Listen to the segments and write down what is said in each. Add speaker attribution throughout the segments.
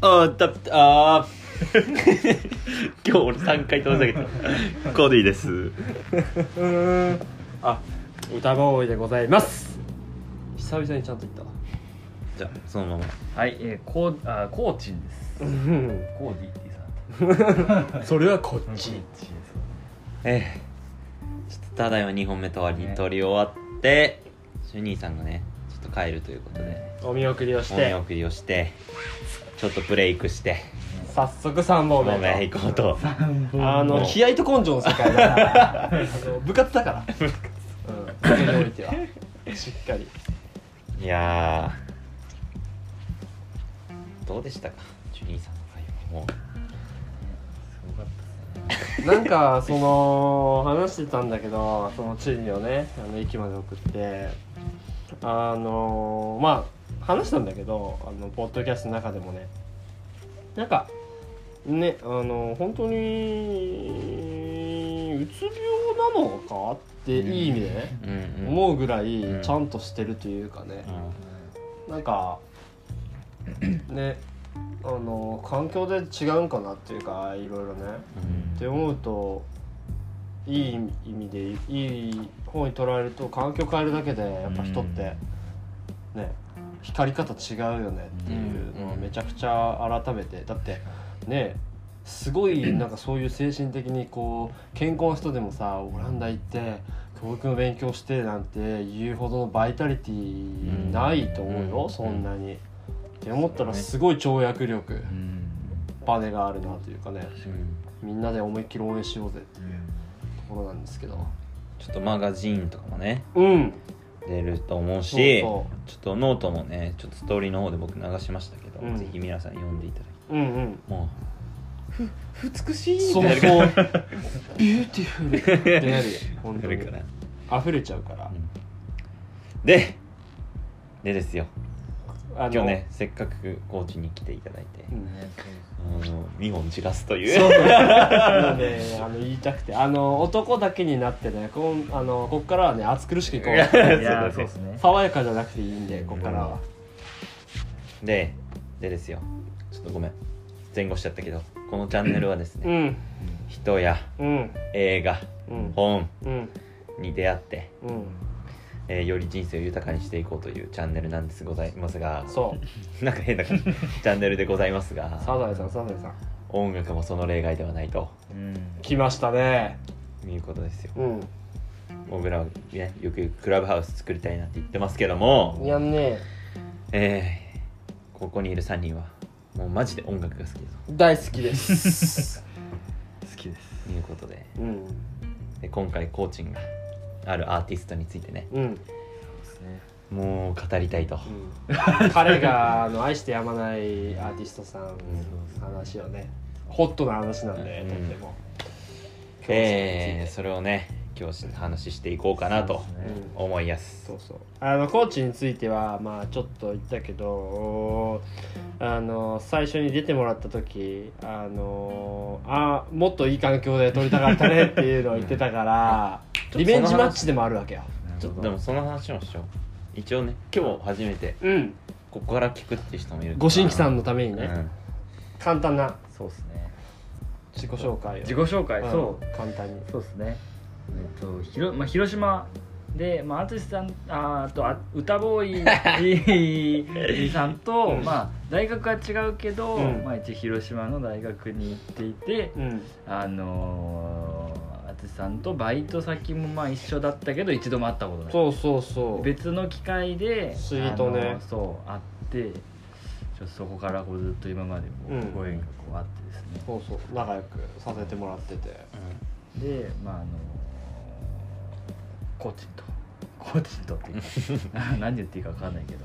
Speaker 1: あーだあー。今日俺3回飛ばさげた。コーディーです。
Speaker 2: う んあ歌ボーイでございます。久々にちゃんと言ったわ。
Speaker 1: じゃあそのまま。
Speaker 3: はい、えー、コーあコーチンです。
Speaker 2: うん。
Speaker 3: コーディってさん
Speaker 2: それはこっち。
Speaker 1: ええ。ちょっとただいま2本目とり
Speaker 3: ね
Speaker 1: 取り終わってシュニーさんがねちょっと帰るということで。
Speaker 2: お見送りをし
Speaker 1: お見
Speaker 2: て
Speaker 1: 送りをしてちょっとブレイクして。
Speaker 2: 早速3本
Speaker 1: ごめん
Speaker 2: 目
Speaker 1: 行こうと。
Speaker 2: あの気合と根性の世界だ あの部活だから。うんここにおいては。しっかり。
Speaker 1: いやーどうでしたか？ジュニーさんの会話も。
Speaker 3: すごかったですね
Speaker 2: なんかその話してたんだけどそのチュニをねあの駅まで送って。あのまあ話したんだけどあのポッドキャストの中でもねなんかねあの本当にうつ病なのかっていい意味でね、
Speaker 1: うんうん。
Speaker 2: 思うぐらい
Speaker 1: うん。
Speaker 2: ちゃんとしてるというかね、なんかねあの環境で違うんかなっていうかいろいろね。って思うといい意味でいい方に捉えると環境変えるだけでやっぱ人ってね光り方違うよねっていうのはめちゃくちゃ改めて。だってねすごい なんかそういう精神的にこう健康な人でもさオランダ行って教育の勉強してなんて言うほどのバイタリティないと思うよ、
Speaker 1: うん
Speaker 2: そんなに。って思ったらすごい跳躍力、
Speaker 3: うん。
Speaker 2: バネがあるなというかね。
Speaker 1: うん
Speaker 2: みんなで思いっきり応援しようぜっていうところなんですけど。
Speaker 1: ちょっとマガジンとかもね。
Speaker 2: うん
Speaker 1: 出ると思うしちょっとノートもねちょっとストーリーの方で僕流しましたけど、
Speaker 2: うん。
Speaker 1: ぜひ皆さん読んでいただ
Speaker 2: うんうん。
Speaker 1: いてもうふ美しい
Speaker 2: そうそう。ビューティフル。ってなるよ溢れちゃうから。
Speaker 1: ででですよ
Speaker 2: あの
Speaker 1: 今日ねせっかく高知に来ていただいて、あの2本じらすとい
Speaker 2: そう
Speaker 1: う
Speaker 2: もうねあの言いたくて。あの男だけになってねこんあのこっからはね暑苦しくいこう。
Speaker 1: いや
Speaker 3: そうですね。
Speaker 2: 爽やかじゃなくていいんでこっからは。
Speaker 1: ででですよ。ちょっとごめん。前後しちゃったけどこのチャンネルはですね、
Speaker 2: うん。
Speaker 1: 人や
Speaker 2: うん。
Speaker 1: 映画
Speaker 2: うん。
Speaker 1: 本
Speaker 2: うん。
Speaker 1: に出会って、
Speaker 2: うん
Speaker 1: えーより人生を豊かにしていこうというチャンネルなんですございますが
Speaker 2: そう。
Speaker 1: なんか変な感じ。チャンネルでございますが
Speaker 2: サザエさんサザエさん。
Speaker 1: 音楽もその例外ではないと。
Speaker 3: うん。
Speaker 2: 来ましたね。
Speaker 1: いうことですよ。
Speaker 2: うん。
Speaker 1: 僕らはねよくクラブハウス作りたいなって言ってますけども
Speaker 2: いやんね
Speaker 1: え。ーここにいる3人はもうマジで音楽が好きだ
Speaker 2: 大好きです。
Speaker 3: 好きです。
Speaker 1: と いうことで。
Speaker 2: うん。
Speaker 1: で今回コーチンがあるアーティストについてね。
Speaker 2: うん。
Speaker 1: もう語りたいと、
Speaker 2: うん。彼があの愛してやまないアーティストさんの話をねホットな話なんで、
Speaker 1: うん
Speaker 2: とっても。
Speaker 1: えー、それをね今日話していこうかなと思いやす。
Speaker 2: そうそう。あのコーチについてはまあちょっと言ったけどあの最初に出てもらった時あのあもっといい環境で撮りたかったねっていうのを言ってたから
Speaker 1: と
Speaker 2: リベンジマッチでもあるわけよ。
Speaker 1: ちょっと。でもその話もしよう。一応ね今日初めて
Speaker 2: うん。
Speaker 1: ここから聞くっていう人もいる
Speaker 2: ご新規さんのためにね、
Speaker 1: うん。
Speaker 2: 簡単な。
Speaker 3: そうですね。
Speaker 2: 自己紹介を。
Speaker 3: 自己紹介、
Speaker 2: うん。
Speaker 3: そう。
Speaker 2: 簡単に。
Speaker 3: そうですねえっとひろ、まあ、広島で、まあ、淳さんああとあ歌ボーイ さんと、
Speaker 2: うん。
Speaker 3: まあ、大学は違うけど、
Speaker 2: うん。
Speaker 3: まあ、一応広島の大学に行っていて、
Speaker 2: うん。
Speaker 3: あのー、淳さんとバイト先もまあ一緒だったけど一度も会ったことない。
Speaker 2: そうそうそう。
Speaker 3: 別の機会で
Speaker 2: 不思議とね。
Speaker 3: あのーそう会ってちょっとそこからこうずっと今までも
Speaker 2: うん。
Speaker 3: ご縁がこうあってですね、
Speaker 2: そうそう。仲良くさせてもらってて。
Speaker 3: でまああのコーチンと。コーチンとっていうか。何言っていいか分かんないけど。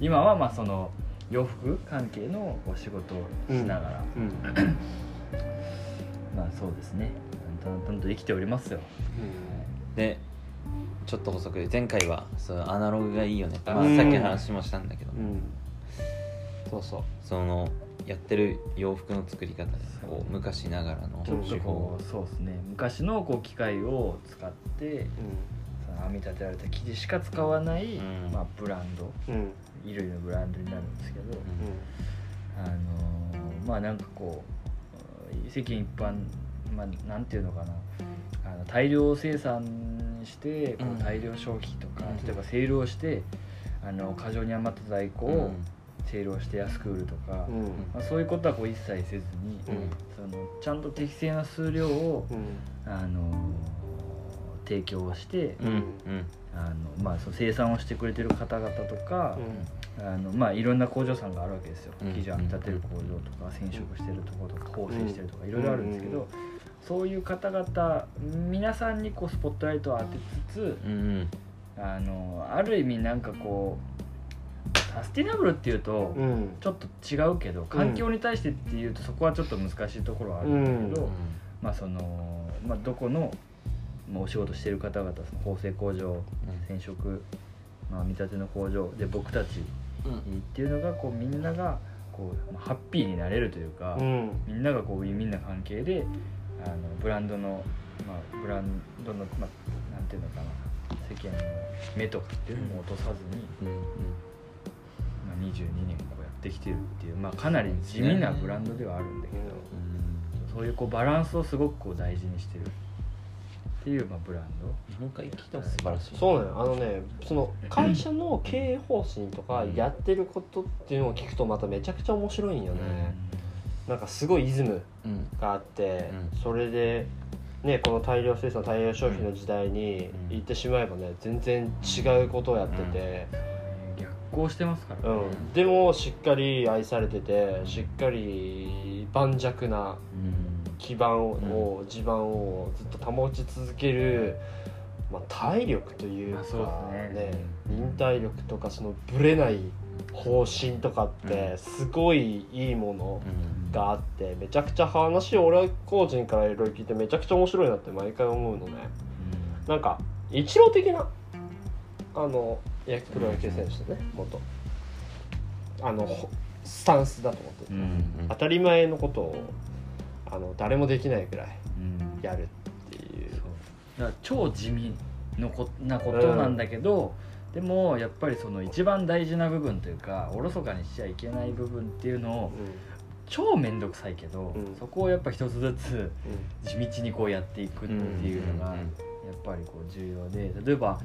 Speaker 3: 今はまあその洋服関係のお仕事をしながら、
Speaker 2: うん、うん。
Speaker 3: まあそうですね。淡々と生きておりますよ。
Speaker 1: でちょっと補足で前回はそうアナログがいいよねって、まあ、
Speaker 2: うん
Speaker 1: さっきの話もしたんだけど、
Speaker 2: うん。そうそう。
Speaker 1: そのやってる洋服の作り方でこう昔ながらの
Speaker 3: ちょっと
Speaker 1: 手法。
Speaker 3: こうそうですね。昔のこう機械を使って編み立てられた生地しか使わない、
Speaker 1: うん。
Speaker 3: まあ、ブランド。
Speaker 2: んうん。
Speaker 3: 衣類のブランドになるんですけど、
Speaker 1: うん。
Speaker 3: あのまあなんかこう世間一般まあなんていうのかな。あの大量生産してこ
Speaker 1: う
Speaker 3: 大量消費とか、
Speaker 1: うん。
Speaker 3: 例えばセールをしてあの過剰に余った在庫をセールをして安く売るとか、
Speaker 2: うん。
Speaker 3: まあ、そういうことはこう一切せずに、
Speaker 2: うん。
Speaker 3: そのちゃんと適正な数量を、
Speaker 2: うん。
Speaker 3: あの提供をして、
Speaker 1: うんうん。
Speaker 3: あのまあ、その生産をしてくれてる方々とか、あのまあ、いろんな工場さんがあるわけですよ。
Speaker 1: うん。
Speaker 3: 生地を編み立てる工場とか染色してるところとか縫製してるとかいろいろあるんですけ
Speaker 2: うん。
Speaker 3: どそういう方々皆さんにこうスポットライトを当てつつ
Speaker 1: うん
Speaker 3: あのある意味なんかこうサスティナブルっていうと
Speaker 2: うん。うん
Speaker 3: ちょっと違うけど環境に対してっていうとそこはちょっと難しいところはあるんだけど、
Speaker 2: うん。
Speaker 3: まあそのまあ、どこの、まあ、お仕事してる方々その縫製工場染色、まあ、見立ての工場で僕たちっていうのがこうみんながこうまあハッピーになれるというか、
Speaker 2: うん。
Speaker 3: みんながこうウィンウィンな関係であのブランドの、まあ、ブランドの、まあ、なんていうのかな世間の目とかっていうのも落とさずに、
Speaker 1: うんうん。
Speaker 3: まあ、22年こうやってきてるっていう、まあ、かなり地味なブランドではあるんだけど、そういうこうバランスをすごくこう大事にしてるっていう、まあ、ブランド。
Speaker 1: 日本海聞いても素晴らしい。
Speaker 2: そうねあのねその会社の経営方針とかやってることっていうのを聞くとまためちゃくちゃ面白いんよね、なんかすごいイズム
Speaker 1: うん。
Speaker 2: があって、
Speaker 1: うん。
Speaker 2: それでねこの大量生産大量消費の時代に
Speaker 1: うん。
Speaker 2: 言ってしまえばね全然違うことをやってて、
Speaker 3: 逆行してますからね、
Speaker 2: うん。でもしっかり愛されててしっかり盤石な基盤を、地盤をずっと保ち続ける、まあ、体力というか、
Speaker 3: ね。
Speaker 2: 忍耐力とかそのぶれない方針とかってすごいいいものがあってめちゃくちゃ話を俺はコーチンからいろいろ聞いてめちゃくちゃ面白いなって毎回思うのね。なんか一郎的なあのプロ野球選手でね元。あのほスタンスだと思ってて、
Speaker 3: うん。
Speaker 2: 当たり前のことをあの誰もできないぐらい
Speaker 3: うん。
Speaker 2: やるっていう。
Speaker 3: そう。だから超地味のこなことなんだけど、でもやっぱりその一番大事な部分というかおろそかにしちゃいけない部分っていうのを超面倒くさいけど、
Speaker 2: うん。
Speaker 3: そこをやっぱ一つずつ
Speaker 2: う
Speaker 3: 地道にこうやっていくっていうのがやっぱりこう重要で例えば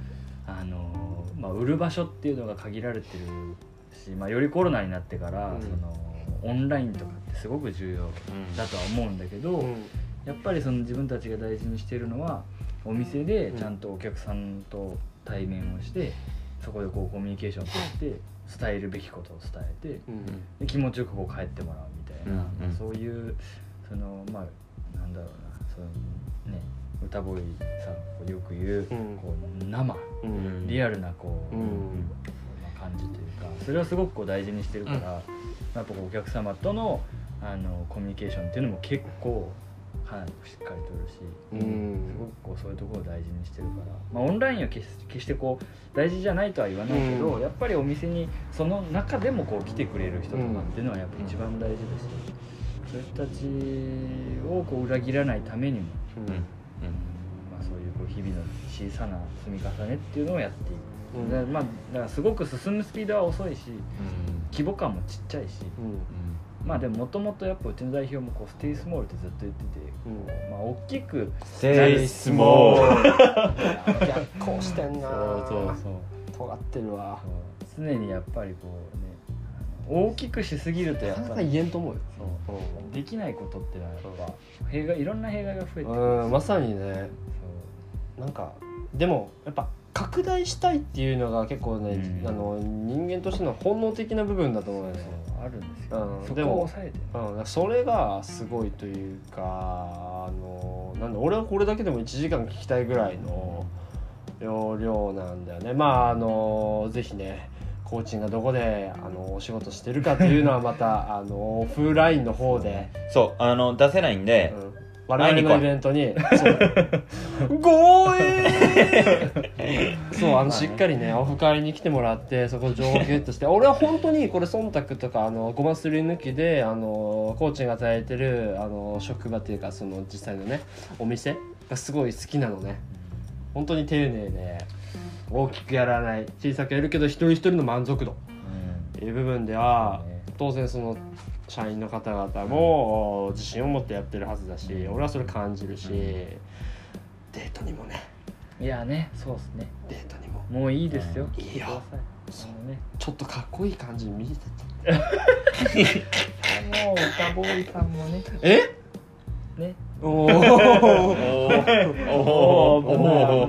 Speaker 3: あの、まあ、売る場所っていうのが限られてるし、まあ、よりコロナになってから、
Speaker 2: うん。
Speaker 3: そのオンラインとかってすごく重要だとは思うんだけど、やっぱりその自分たちが大事にしてるのはお店でちゃんとお客さんと対面をして、そこでこうコミュニケーションを取って伝えるべきことを伝えて
Speaker 2: うん。
Speaker 3: で気持ちよくこう帰ってもらうみたいな、
Speaker 1: うん。うん。
Speaker 3: そういうそのまあなんだろうなそのね歌ボーイさんがよく言う、
Speaker 2: うん。
Speaker 3: こう生
Speaker 2: うん。
Speaker 3: リアルなこう、感じというかそれはすごくこう大事にしてるから、やっぱこうお客様とのあのコミュニケーションっていうのも結構かなりしっかりとるし、
Speaker 2: うん。
Speaker 3: すごくこうそういうところを大事にしてるから、まあ、オンラインは決し決してこう大事じゃないとは言わないけど、
Speaker 2: うん。
Speaker 3: やっぱりお店にその中でもこう来てくれる人とかっていうのはやっぱ一番大事だし、そういう人たちをこう裏切らないためにも、
Speaker 2: うん。
Speaker 3: まあ、そういうこう日々の小さな積み重ねっていうのをやっていく。
Speaker 2: うん。
Speaker 3: だからまあ、だからすごく進むスピードは遅いし規模感もちっちゃいし。
Speaker 2: うん。
Speaker 3: まあでももともとやっぱうちの代表もこうステイスモールってずっと言ってて、
Speaker 2: うん。
Speaker 3: まあ大きく
Speaker 1: セイスモール。
Speaker 2: 逆行してんな
Speaker 3: そうそうそう。
Speaker 2: 尖ってるわ。
Speaker 3: 常にやっぱりこうね大きくしすぎるとやっぱり
Speaker 2: 言えんと思うよ。
Speaker 3: できないことってのはやっぱ弊害いろんな弊害が増えてくる
Speaker 2: うんまさにね。なんかでもやっぱ拡大したいっていうのが結構ね、
Speaker 3: うん。
Speaker 2: あの人間としての本能的な部分だと思うよね。
Speaker 3: あるんですよ、
Speaker 2: うん。でも
Speaker 3: を抑えてね。
Speaker 2: うん、それがすごいというかあのなんだ俺はこれだけでも1時間聞きたいぐらいの容量なんだよね。まああのぜひねコーチンがどこであのお仕事してるかっていうのはまたあのオフラインの方で、
Speaker 1: そう。あの出せないんで、
Speaker 2: うん我々のイベントに そう。ごえーそうあのしっかりねオフ会に来てもらってそこ情報ゲットして俺は本当にこれ忖度とかあのごますり抜きであのコーチが与えてるあの職場っていうかその実際のねお店がすごい好きなのね。本当に丁寧で大きくやらない小さくやるけど一人一人の満足度。
Speaker 3: うん。
Speaker 2: いう部分では、
Speaker 3: ね。
Speaker 2: 当然その社員の方々も自信を持ってやってるはずだし、俺はそれ感じるし、デートにもね。
Speaker 3: いやねそうっすね。
Speaker 2: デートにも。
Speaker 3: もういいですよ。
Speaker 2: いいよ。
Speaker 3: そうね。
Speaker 2: ちょっとかっこいい感じに見えて。
Speaker 3: もう歌ボーイさんもね。
Speaker 2: たえ？
Speaker 3: ね。
Speaker 2: お お
Speaker 1: お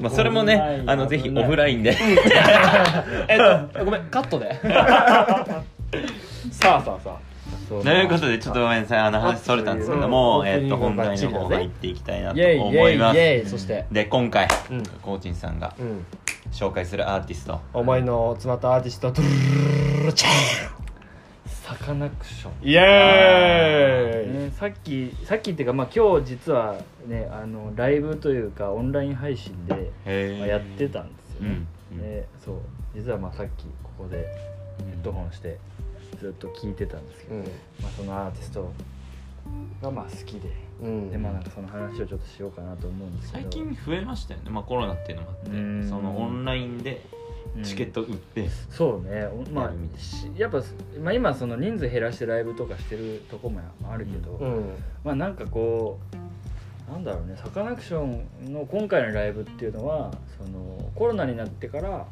Speaker 1: まあそれもねあのぜひオフラインで。
Speaker 2: えっとごめんカットで さあさあさ
Speaker 3: そう
Speaker 1: ということでちょっとごめんなさい。あの話それたんですけども、
Speaker 2: うん
Speaker 1: えっと本題の方入っていきたいなと思います。
Speaker 2: そして。
Speaker 1: で今回
Speaker 2: うん。
Speaker 1: コーチンさんが
Speaker 2: うん。
Speaker 1: 紹介するアーティスト。
Speaker 2: お前の詰まったアーティストドゥルルルルチャ
Speaker 3: サカナクション。
Speaker 2: イエーイ。
Speaker 3: ね、さっきさっきっていうか、まあ、今日実はねあのライブというかオンライン配信で、
Speaker 1: へ
Speaker 3: まあ、やってたんですよね、
Speaker 1: うんうん。
Speaker 3: でそう。実はまあさっきここでヘッドホンしてずっと聞いてたんですけど、まあ、そのアーティストがまあ好きで、
Speaker 2: うん。
Speaker 3: でまあなんかその話をちょっとしようかなと思うんですけど。
Speaker 1: 最近増えましたよね。まあコロナっていうのもあって
Speaker 3: うん。
Speaker 1: そのオンラインで
Speaker 3: うん
Speaker 1: チケット売って
Speaker 3: そうね。おまあ
Speaker 1: や
Speaker 3: っぱ、まあ、今その人数減らしてライブとかしてるとこもあるけど、
Speaker 2: うん。
Speaker 3: まあなんかこうなんだろうね。サカナクションの今回のライブっていうのはそのコロナになってから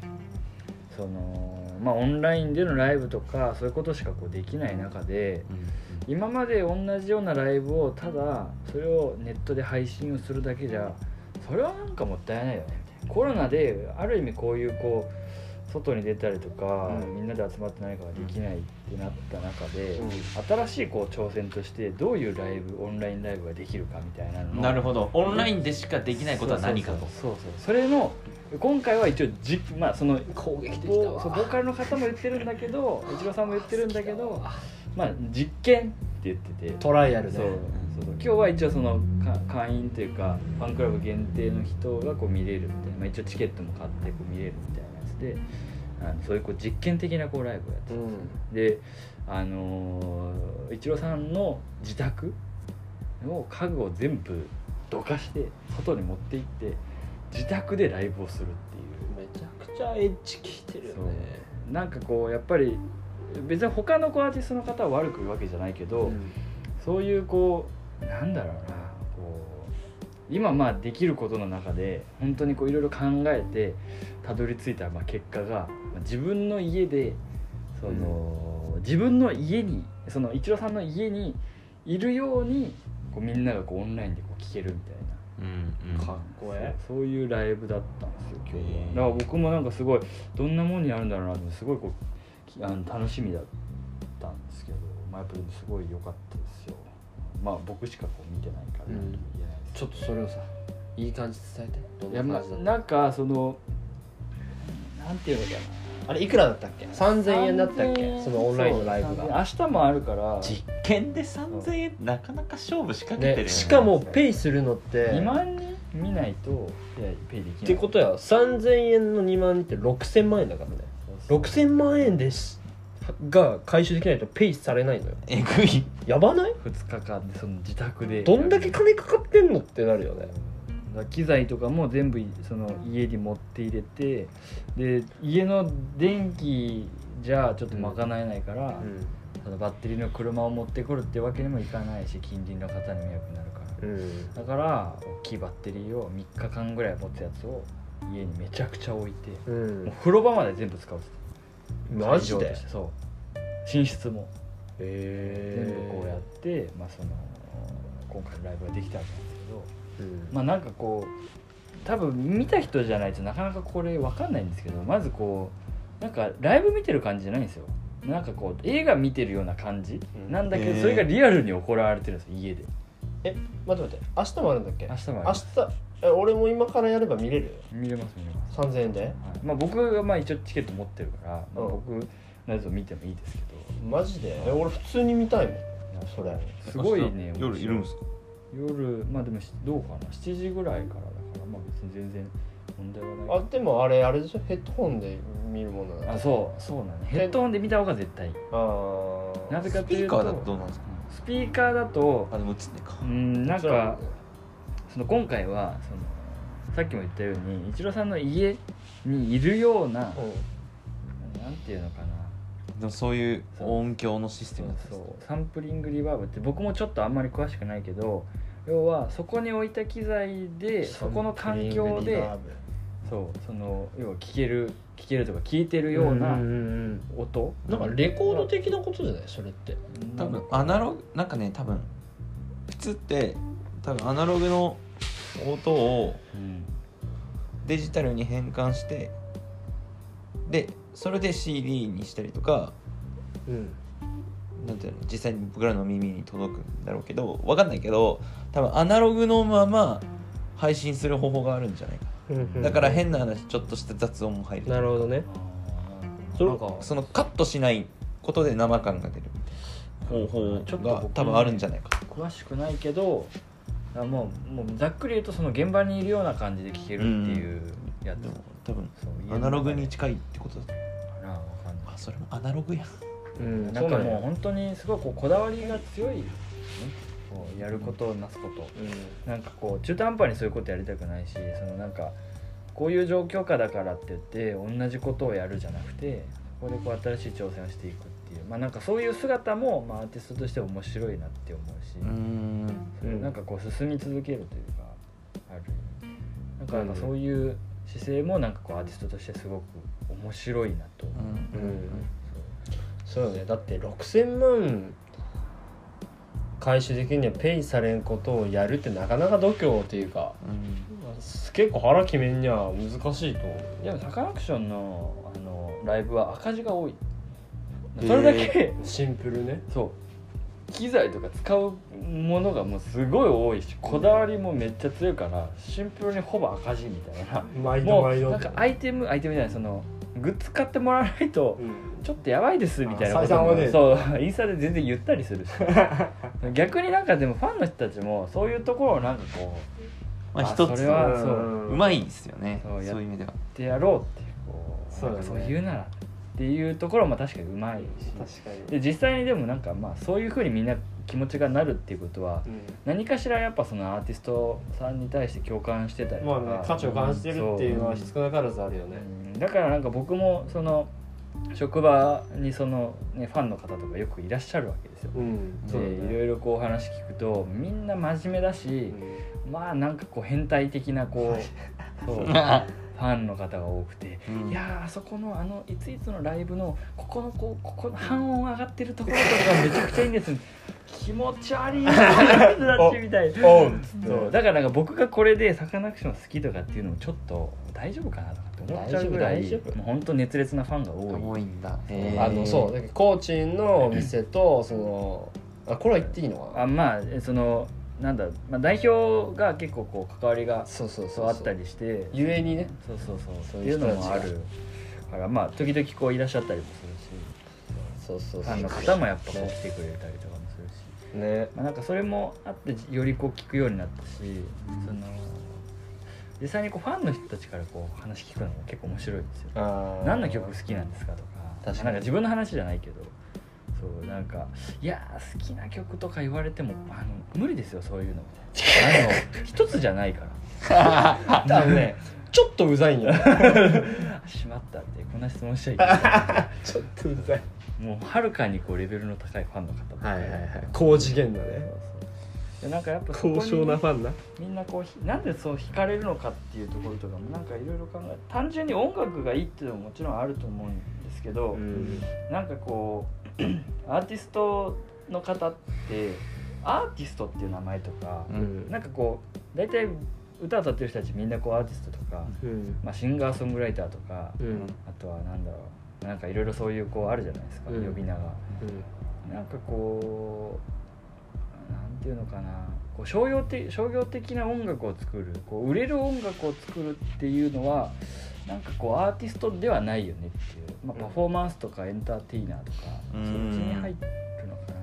Speaker 3: そのまあオンラインでのライブとかそういうことしかこうできない中で今まで同じようなライブをただそれをネットで配信をするだけじゃそれはなんかもったいないよね。コロナである意味こういうこう外に出たりとか、
Speaker 2: うん。
Speaker 3: みんなで集まって何かができないってなった中で、
Speaker 2: うん。
Speaker 3: 新しいこう挑戦としてどういうライブオンラインライブができるかみたいなのの
Speaker 1: なるほど。オンラインでしかできないことは何かと。
Speaker 3: そうそう。それの今回は一応じまあその
Speaker 2: 攻撃的だわ。
Speaker 3: ボそうボーカルの方も言ってるんだけど一郎さんも言ってるんだけどまあ実験って言ってて。
Speaker 2: トライアルで。
Speaker 3: そうそう。そう今日は一応そのか会員というかファンクラブ限定の人がこう見れるみたいな、まあ、一応チケットも買ってこう見れるみたいなやつで。あのそういうこう実験的なこうライブをやってたんですよ。であのー、イチローさんの自宅の家具を全部どかして外に持って行って自宅でライブをするっていう。
Speaker 2: めちゃくちゃエッジ効いてるよね。
Speaker 3: なんかこうやっぱり別に他のこうアーティストの方は悪く言うわけじゃないけど、
Speaker 2: うん。
Speaker 3: そういうこうなんだろうなこう今まあできることの中で本当にこういろいろ考えてたどり着いたまあ結果がまあ自分の家でその、自分の家にその一郎さんの家にいるようにこうみんながこうオンラインでこう聴けるみたいな。
Speaker 1: うんうん。
Speaker 2: かっこえ
Speaker 3: そうそういうライブだったんですよ今日は。だから僕もなんかすごいどんなもんになるんだろうなってすごいこうきあの楽しみだったんですけど、まあ、やっぱりすごい良かったですよ。まあ僕しかこう見てないから
Speaker 2: ちょっとそれをさいい感じ伝えて。ど
Speaker 3: いやま
Speaker 2: んな感じだった？
Speaker 3: なんかそのなんていうのか
Speaker 2: あれいくらだったっけ？
Speaker 3: な
Speaker 2: 3000円だったっけ
Speaker 3: ？3000
Speaker 2: そのオンラインのライブが。
Speaker 3: 明日もあるから。
Speaker 1: 実験で3000円なかなか勝負仕掛けてるよね。
Speaker 2: ねしかもペイするのって
Speaker 3: 2万人見ないといやペイできない。
Speaker 2: ってことや3000円の2万人って6000万円だからね。6000万円ですが回収できないとペイされないのよ。
Speaker 1: えぐい。
Speaker 2: やばない
Speaker 3: ？2日間でその自宅で。
Speaker 2: どんだけ金かかってんのってなるよね。
Speaker 3: だから機材とかも全部その家に持って入れてで家の電気じゃちょっと賄えないから、そのバッテリーの車を持ってくるってわけにもいかないし近隣の方に迷惑になるから
Speaker 2: うん。
Speaker 3: だから大きいバッテリーを3日間ぐらい持つやつを家にめちゃくちゃ置いて、
Speaker 2: う
Speaker 3: もうん風呂場まで全部使うって
Speaker 2: マジで？
Speaker 3: そう。寝室も。
Speaker 2: へ
Speaker 3: 全部こうやって、まあ、その今回のライブができたわけで。すまあなんかこう多分見た人じゃないとなかなかこれ分かんないんですけどまずこうなんかライブ見てる感じじゃないんですよ。なんかこう映画見てるような感じ
Speaker 2: うん。
Speaker 3: なんだけどそれがリアルに行われてるんですよ家で。
Speaker 2: 待って待って明日もあるんだっけ？
Speaker 3: 明日もあり
Speaker 2: 明日え俺も今からやれば見れる？
Speaker 3: 見れます見れます、
Speaker 2: 3000円で？
Speaker 3: はい。まあ、僕がまあ一応チケット持ってるから、まあ
Speaker 2: うん。
Speaker 3: 僕のやつを見てもいいですけど。
Speaker 2: マジで？え俺普通に見たいもん。それ。
Speaker 3: すごいね
Speaker 1: 夜いるんですか？
Speaker 3: 夜まあでもしどうかな？7時ぐらいからだからまあ別に全然問題はない。
Speaker 2: あでもあれあれでしょ？ヘッドホンで見るものだ。
Speaker 3: あそうそうなのヘッドホンで見た方が絶対いい。
Speaker 2: あー。
Speaker 3: なぜかというと
Speaker 1: スピーカーだとどうなんですか？
Speaker 3: スピーカーだと
Speaker 1: あでも映ってか。
Speaker 3: うんなんかその今回はそのさっきも言ったように一郎さんの家にいるような、
Speaker 2: うん。
Speaker 3: なんていうのかな
Speaker 1: でもそういう音響のシステム
Speaker 3: そうサンプリングリバーブって僕もちょっとあんまり詳しくないけど要はそこに置いた機材でそこの環境でそうその要は聞ける聞けるとか聞いてるような音、
Speaker 2: なんかレコード的なことじゃない？それって。
Speaker 1: 多分アナログなんかね多分普通って多分アナログの音をデジタルに変換してでそれで CD にしたりとか、うん、なんていうの実際に僕らの耳に届くんだろうけど分かんないけど多分アナログのまま配信する方法があるんじゃないかだから変な話ちょっとした雑音も入る
Speaker 2: なるほどね。
Speaker 1: そそのカットしないことで生感が出る。方法が多分あるんじゃないか
Speaker 3: 詳しくないけどもうもうざっくり言うとその現場にいるような感じで聴けるっていうやつ、うん、
Speaker 1: 多分アナログに近いってことだとそれもアナログや。
Speaker 3: うん、なんかもう本当にすごいこうこだわりが強い、ね、こうやることなすこと、うん、なんかこう中途半端にそういうことやりたくないしそのなんかこういう状況下だからって言って同じことをやるじゃなくてここでこう新しい挑戦をしていくっていう。まあなんかそういう姿も、まあ、アーティストとして面白いなって思うしうん。なんかこう進み続けるというかある。なんかそういう姿勢もなんかこうアーティストとしてすごく面白いなと思う。うん、うん。
Speaker 2: そうよね。だって6,000万回収できるにはペイされんことをやるってなかなか度胸っていうか、うん、結構腹決めんには難しいと
Speaker 3: でもサカナクションのあのライブは赤字が多い。それだけ、
Speaker 2: シンプルね。
Speaker 3: そう。機材とか使うものがもうすごい多いしこだわりもめっちゃ強いからシンプルにほぼ赤字みたいな。毎度毎度なんかアイテムアイテムじゃないそのグッズ買ってもらわないと、ちょっとやばいですみたいなことも、ね、そうインスタで全然言ったりするし。逆になんかでもファンの人たちもそういうところをなんかこ
Speaker 1: う、まあ、一つそれはそう。うまいですよね。そういう意味では。
Speaker 3: ってやろうってこうそう,、ね、そう言うならっていうところも確かにうまいし。確かに。で実際にでもなんかまあそういうふうにみんな気持ちがなるっていうことは、うん、何かしらやっぱそのアーティストさんに対して共感してたりとか、まあね、
Speaker 2: 価値を感じてるっていうのは少なからずあるよね、
Speaker 3: うん、だからなんか僕もその職場にその、ね、ファンの方とかよくいらっしゃるわけですよ、うん、で、ね、いろいろこう話聞くとみんな真面目だし、まあなんかこう変態的なこう そう ファンの方が多くて、うん、いやあそこのあのいついつのライブのここのこうここの半音上がってるところとかめちゃくちゃいいんです気持ち悪いなってみたいそう。だからなんか僕がこれでサカナクション好きとかっていうのもちょっと大丈夫かなとかって思っちゃうぐらいもう本当熱烈なファンが多い。
Speaker 1: 多いんだ。
Speaker 2: あのそうコーチンのお店とそのあこれは言っていいのか
Speaker 3: な？あまあそのなんだ、まあ、代表が結構こう関わりがそうそうそうあったりして。
Speaker 2: ゆえにね。
Speaker 3: そうそうそう。そういうのもあるからまあ時々こういらっしゃったりもするし。そうそうファンの方もやっぱこう来てくれたりとかもするし、ね。まあ、なんかそれもあってよりこう聞くようになったし、うん、その実際にこうファンの人たちからこう話聞くのも結構面白いんですよ。何の曲好きなんですかとか。確かなんか自分の話じゃないけどそうなんかいや好きな曲とか言われてもあの無理ですよそういうの。あの一つじゃないから。
Speaker 2: 多分ねちょっとうざいんよ。
Speaker 3: しまったってこんな質問しちゃいけな
Speaker 2: い。ちょっとうざい。
Speaker 3: もうはるかにこうレベルの高いファンの方
Speaker 2: はいはいはい。高次元だね。
Speaker 3: でなんかやっぱ
Speaker 2: 高尚なファンな。
Speaker 3: みんなこうなんでそう惹かれるのかっていうところとかもなんかいろいろ考え単純に音楽がいいっていうのももちろんあると思うんですけど、うん、なんかこう アーティストの方ってアーティストっていう名前とか、うん、なんかこう大体歌歌ってる人たちみんなこうアーティストとか、うん、まあ、シンガーソングライターとか、うん、あとはなんだろうなんかいろいろそういうこうあるじゃないですか、うん、呼び名が、うん、なんかこうなんていうのかなこう商業的商業的な音楽を作るこう売れる音楽を作るっていうのはなんかこうアーティストではないよねっていう、まあ、パフォーマンスとかエンターテイナーとか、そっちに入るのか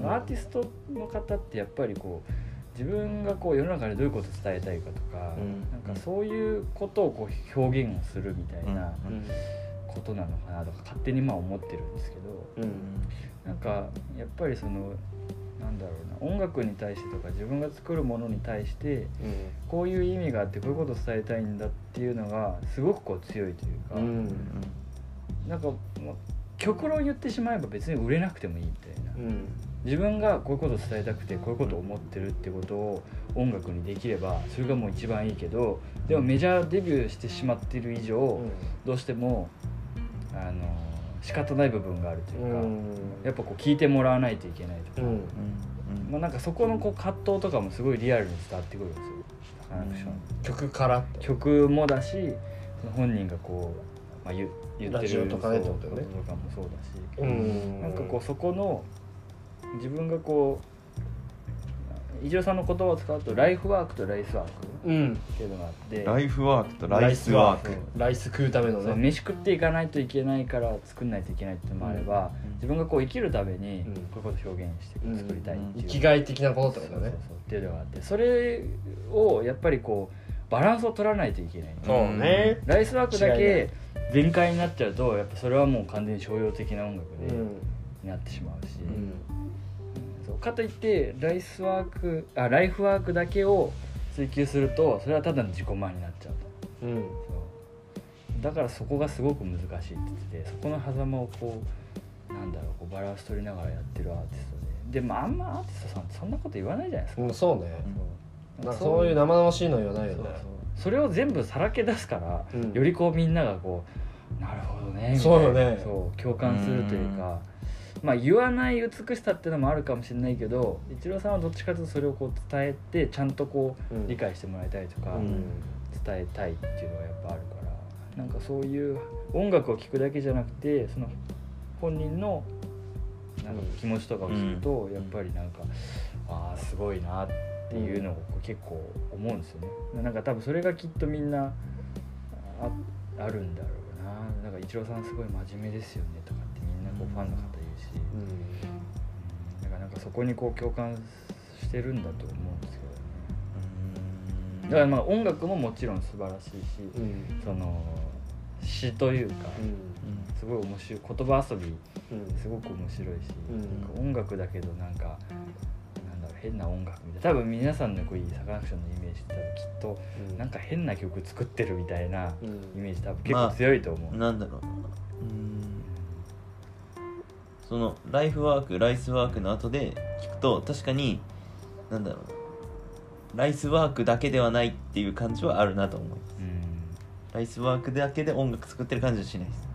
Speaker 3: なアーティストの方ってやっぱりこう自分がこう世の中でどういうことを伝えたいかとか、うん、なんかそういうことをこう表現をするみたいなことなのかなとか勝手にまあ思ってるんですけど、うん、なんかやっぱりそのなんだろうな音楽に対してとか自分が作るものに対して、こういう意味があってこういうことを伝えたいんだっていうのがすごくこう強いというか、うん、なんか極論言ってしまえば別に売れなくてもいいみたいな、うん、自分がこういうことを伝えたくてこういうことを思ってるってことを音楽にできればそれがもう一番いいけどでもメジャーデビューしてしまっている以上、どうしてもあの仕方ない部分があるというか、やっぱこう聞いてもらわないといけないとか、まあ、なんかそこのこう葛藤とかもすごいリアルに伝わってくるんですよサカナクション。
Speaker 2: 曲から
Speaker 3: 曲もだし本人がこう、まあ、言言ってる
Speaker 2: とかね。とかも
Speaker 3: そうだし、うん、なんかこうそこの自分がこう伊集さんの言葉を使うとライフワークとライスワークっていうのがあって、
Speaker 1: ライフワークとライスワーク。
Speaker 2: ライス食うためのね。
Speaker 3: 飯食っていかないといけないから作んないといけないっていうのもあれば、うん、自分がこう生きるためにこういうことを表現して作りたいっていう、
Speaker 2: 生きがい的なことってことね。
Speaker 3: っていうのがあってそれをやっぱりこうバランスを取らないといけない。
Speaker 2: そうね。
Speaker 3: ライスワークだけ全開になっちゃうとやっぱそれはもう完全に商用的な音楽で、なってしまうし、そうかといってライスワークあライフワークだけを追求するとそれはただの自己満になっちゃうと、うん、そう。だからそこがすごく難しいって言っててそこの狭間をこうなんだろうこうバランス取りながらやってるアーティストで。でもあんまアーティストさんってそんなこと言わないじゃないですか、
Speaker 2: うん、そうね、う。そういう生々しいの言わないよね。
Speaker 3: それを全部さらけ出すから、うん、よりこうみんながこうなるほどね
Speaker 2: そうよね。
Speaker 3: そう共感するというか、まあ言わない美しさっていうのもあるかもしれないけど一郎さんはどっちかというとそれをこう伝えてちゃんとこう理解してもらいたいとか、伝えたいっていうのがやっぱあるからなんかそういう音楽を聴くだけじゃなくてその本人のなんか気持ちとかを聞くと、やっぱりなんかああすごいなっていうのを結構思うんですよね。なんか多分それがきっとみんなああるんだろうな。なんか一郎さんすごい真面目ですよねとかってみんなこうファンの方だからなんかそこにこう共感してるんだと思うんですけどね。だからまあ音楽ももちろん素晴らしいし、うん、その詩というか、すごい面白い言葉遊びすごく面白いし、うん、音楽だけどなんかなんだろう変な音楽みたいな。多分皆さんのこういいサカナクションのイメージってきっと、なんか変な曲作ってるみたいなイメージ多分結構強いと思う、
Speaker 1: まあ、なんだろうな。うんそのライフワークライスワークの後で聞くと確かになんだろうライスワークだけではないっていう感じはあるなと思います、ライスワークだけで音楽作ってる感じはしないです、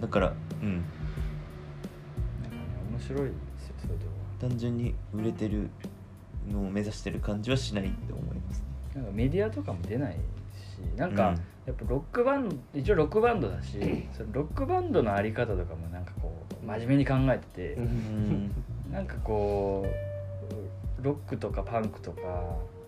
Speaker 1: だからうん。なんかね
Speaker 3: 面白いですよそれでは。
Speaker 1: 単純に売れてるのを目指してる感じはしないって思います、
Speaker 3: なんかメディアとかも出ないしなんか、やっぱロックバンド一応ロックバンドだし そのロックバンドのあり方とかもなんかこう真面目に考えてて、うん、なんかこうロックとかパンクとか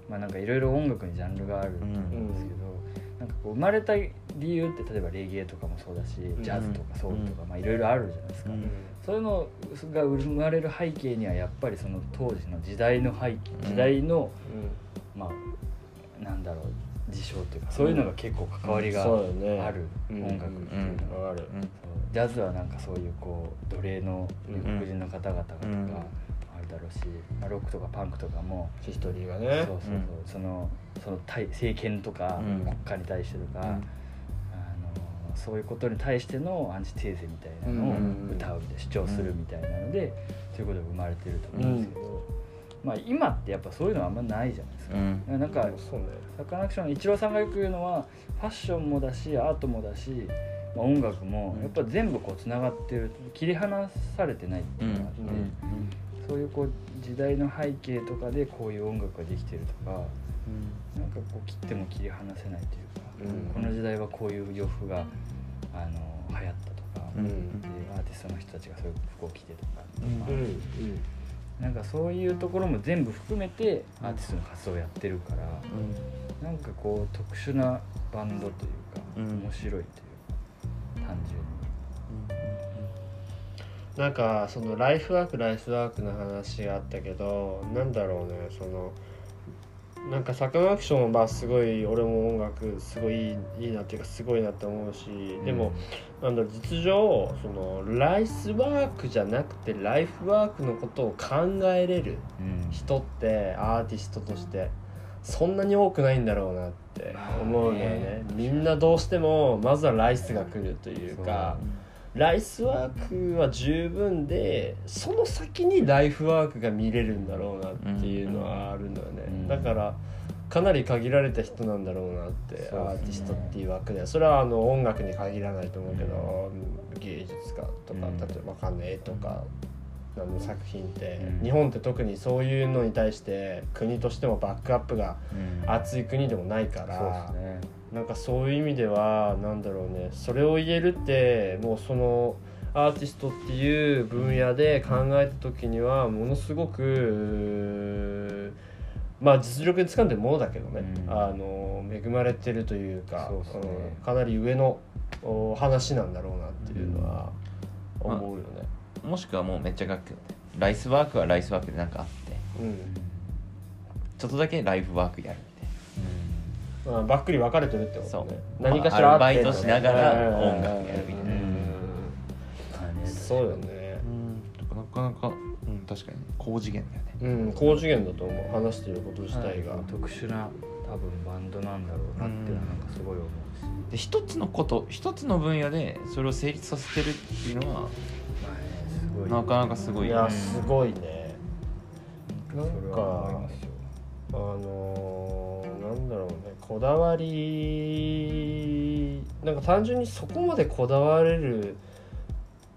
Speaker 3: まあなんかいろいろ音楽にジャンルがあると思うんですけど、うん、なんかこう生まれた理由って例えばレゲエとかもそうだしジャズとかソウルとか、まあいろいろあるじゃないですか、うん、そういうのが生まれる背景にはやっぱりその当時の時代の背景時代の、まあなんだろう事象というかそういうのが結構関わりがある音楽っていうのがある。ジャズはなんかそういうこう奴隷の黒人の方々がとかあるだろうし、まあ、ロックとかパンクとかも
Speaker 2: ヒストリーがね。
Speaker 3: そうそうそう、そのその政権とか国家に対してとか、あのそういうことに対してのアンチテーゼみたいなのを歌うみたいな主張するみたいなので、そういうことが生まれてると思うんですけど。まあ、今ってやっぱそういうのはあんまないじゃないですか、うん、なんか、そうね、サカナクションのイチローさんがよく言うのはファッションもだしアートもだし、まあ、音楽もやっぱ全部こうつながってる切り離されてないっていうのがあって、そういうこう時代の背景とかでこういう音楽ができてるとか、うん、なんかこう切っても切り離せないというか、うん、この時代はこういう洋服があの流行ったとか、うん、でアーティストの人たちがそういう服を着てとか。うんなんかそういうところも全部含めてアーティストの活動をやってるから、うん、なんかこう特殊なバンドというか、うん、面白いというか単純
Speaker 2: に、なんかそのライフワークライフワークの話があったけどなんだろうねそのなんかサカナクションはすごい俺も音楽すごいいいなっていうかすごいなって思うし、でもなんだ実情そのライスワークじゃなくてライフワークのことを考えれる人ってアーティストとしてそんなに多くないんだろうなって思うのよね。みんなどうしてもまずはライスが来るというかライスワークは十分でその先にライフワークが見れるんだろうなっていうのはあるのよね、だからかなり限られた人なんだろうなって、ね、アーティストっていう枠でそれはあの音楽に限らないと思うけど、うん、芸術家とか、例えばかん絵とかあの作品って、うん、日本って特にそういうのに対して国としてもバックアップが厚い国でもないから、うんね、なんかそういう意味ではなんだろうね。それを言えるってもうそのアーティストっていう分野で考えた時にはものすごくまあ実力で掴んでるものだけどね、うん、あの恵まれてるというか、ね、うん、かなり上の話なんだろうなっていうのは思うよね。まあ
Speaker 1: もしくはもうめっちゃ楽ライスワークはライスワークでなんかあって、うん、ちょっとだけライフワークやる
Speaker 2: みたいな、うん、ばっくり分かれてるってことね。
Speaker 1: 何かしらアルバイトしながら音楽やるみたいな、
Speaker 2: そうよね。
Speaker 1: なかなか、うん、確かに高次元だよね。
Speaker 2: うん高次元だと思う。話していること自体が、
Speaker 3: 特殊な多分バンドなんだろうなっていうのはなんかすごい思うし、
Speaker 1: で一つのこと一つの分野でそれを成立させてるっていうのはなかなかすごい
Speaker 2: いやすごいね。なんかあのー、なんだろうねこだわりなんか単純にそこまでこだわれる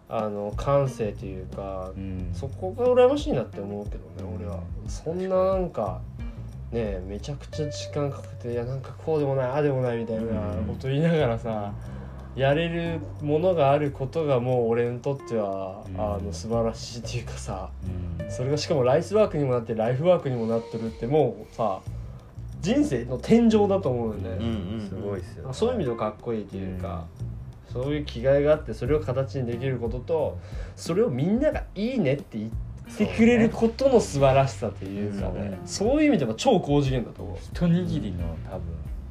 Speaker 2: あの感性というか、うん、そこが羨ましいなって思うけどね、俺は。そんななんかねめちゃくちゃ時間かけていやなんかこうでもないああでもないみたいなこと言いながらさ、うんやれるものがあることがもう俺にとっては、うん、あの素晴らしいっていうかさ、うん、それがしかもライスワークにもなってライフワークにもなってるってもうさ人生の天井だと思うよね、うんうん、すごいっすよ、ね、そういう意味でかっこいいというか、うん、そういう気概があってそれを形にできることとそれをみんながいいねって言ってくれることの素晴らしさというかね。そう、いう意味では超高次元だと思う。
Speaker 3: 一握りの多分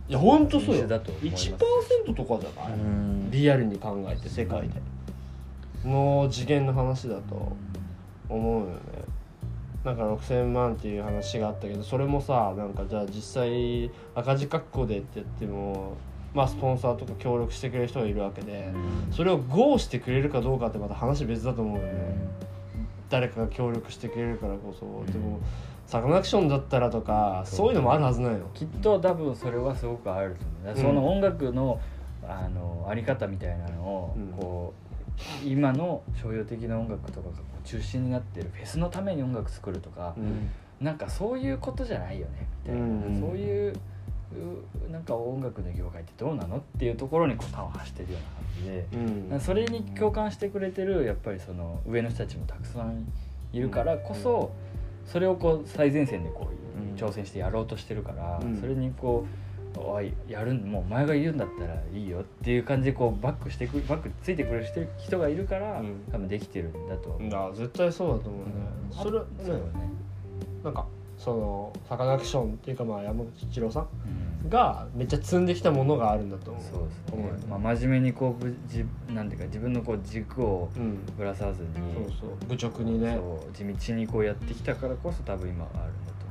Speaker 2: いや本当そうよ。だと1%とかじゃない？リアルに考えて世界で。の次元の話だと思うよねなんか6,000万っていう話があったけどそれもさなんかじゃあ実際赤字確保でって言ってもまあスポンサーとか協力してくれる人がいるわけでそれを GO してくれるかどうかってまた話別だと思うよね。誰かが協力してくれるからこそ。でもサカナクションだったらとかそういうのもあるはずないの
Speaker 3: きっと多分それはすごくあると思う、うん、その音楽のあのあり方みたいなのを、こう今の商用的な音楽とかが中心になってるフェスのために音楽作るとか、うん、なんかそういうことじゃないよねみたいな、うん、そういうなんか音楽の業界ってどうなのっていうところにこう端を発してるような感じで、うん、それに共感してくれてるやっぱりその上の人たちもたくさんいるからこそ、うん。それをこう最前線でこう挑戦してやろうとしてるから、うん、それにこうおいやるもうお前が言うんだったらいいよっていう感じでこうバックしてくバックついてくれる人がいるから、うん、多分できてるんだと。
Speaker 2: 思う絶対そうだと思うね、うん、それね。そうね。なんかそのサカナクションっていうかまあ山口一郎さんがめっちゃ積んできたものがあるんだと思う。そう
Speaker 3: ですね。まあ真面目にこうじなんていうか自分のこう軸をぶらさずに、
Speaker 2: うん、そうそう。愚直にね、
Speaker 3: 地道にこうやってきたからこそ多分今があるんだと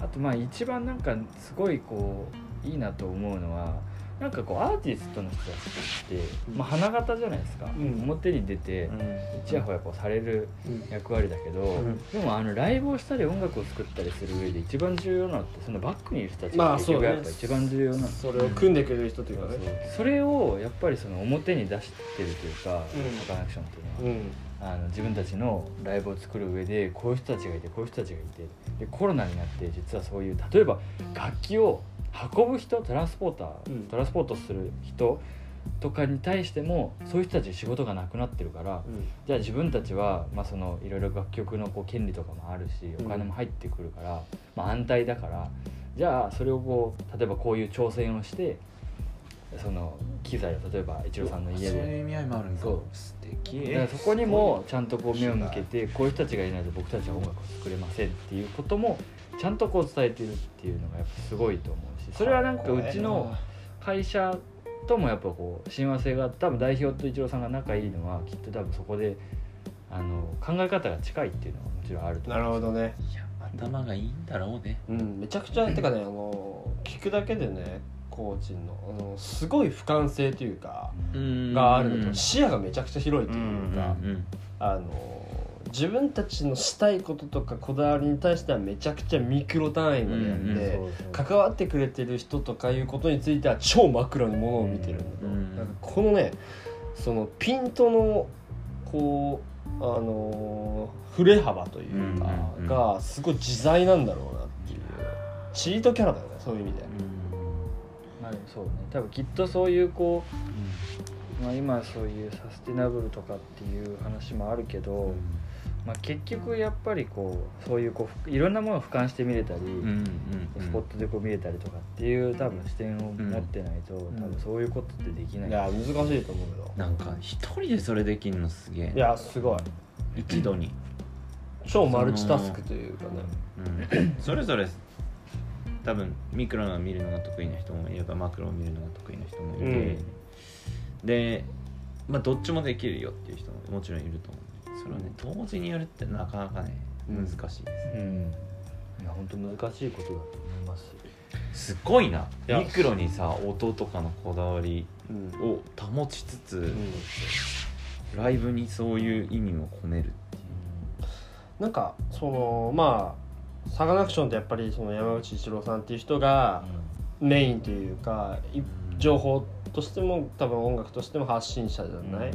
Speaker 3: あとまあ一番なんかすごいこういいなと思うのは。なんかこうアーティストの人たちって、まあ、花形じゃないですか、うん、表に出てちやほやこうされる役割だけど、うん、でもあのライブをしたり音楽を作ったりする上で一番重要なのってそのバックにいる人たちが結局やっぱ一番重要な、
Speaker 2: それを組んでくれる人というかね、
Speaker 3: それをやっぱりその表に出してるというか、サカナクションっていうのは。あの自分たちのライブを作る上でこういう人たちがいてこういう人たちがいてでコロナになって実はそういう例えば楽器を運ぶ人トランスポーター、うん、トランスポートする人とかに対してもそういう人たち仕事がなくなってるから、うん、じゃあ自分たちは、まあ、そのいろいろ楽曲のこう権利とかもあるしお金も入ってくるから、うん、まあ、安泰だからじゃあそれをこう例えばこういう挑戦をしてその機材を例えば一郎さんの家で。そう
Speaker 1: いう意味合いもあるんだ
Speaker 3: 素敵だからそこにもちゃんとこう目を向けてこういう人たちがいないと僕たちは音楽を作れませんっていうこともちゃんとこう伝えてるっていうのがやっぱすごいと思うしそれはなんかうちの会社ともやっぱこう親和性が多分代表と一郎さんが仲いいのはきっと多分そこであの考え方が近いっていうのはもちろんあると
Speaker 2: 思うなるほどね。
Speaker 1: いや間頭がいいんだろうね。
Speaker 2: うんめちゃくちゃてかねあの聞くだけでねコーチのあのすごい俯瞰性というかがあるのと視野がめちゃくちゃ広いというか、あの自分たちのしたいこととかこだわりに対してはめちゃくちゃミクロ単位までやって関わってくれてる人とかいうことについては超マクロにものを見てるんだと、なんかこのねそのピントのこうあの振れ幅というかがすごい自在なんだろうなっていうチートキャラだよねそういう意味で。
Speaker 3: まあ、そうね。多分きっとそういうこう、まあ、今そういうサスティナブルとかっていう話もあるけど、まあ、結局やっぱりこうそういうこういろんなものを俯瞰して見れたり、スポットでこう見れたりとかっていう多分視点を持ってないと、多分そういうことってできない、
Speaker 2: いや難しいと思うよ。
Speaker 1: なんか一人でそれできるのすげえ。
Speaker 2: いやすごい。
Speaker 1: 一度に。
Speaker 2: 超マルチタスクというか
Speaker 1: ね、うん、それぞれ多分ミクロの見るのが得意な人もいればマクロを見るのが得意な人もいて、うん、で、まあ、どっちもできるよっていう人ももちろんいると思うそれはね同時にやるってなかなかね難しいです、うん、
Speaker 3: いや本当難しいことだと思います。
Speaker 1: すごいな。ミクロにさ音とかのこだわりを保ちつつ、うん、ライブにそういう意味を込めるっていう、
Speaker 2: なんかそのまあサカナクションってやっぱりその山口一郎さんっていう人がメインというか、情報としても多分音楽としても発信者じゃない、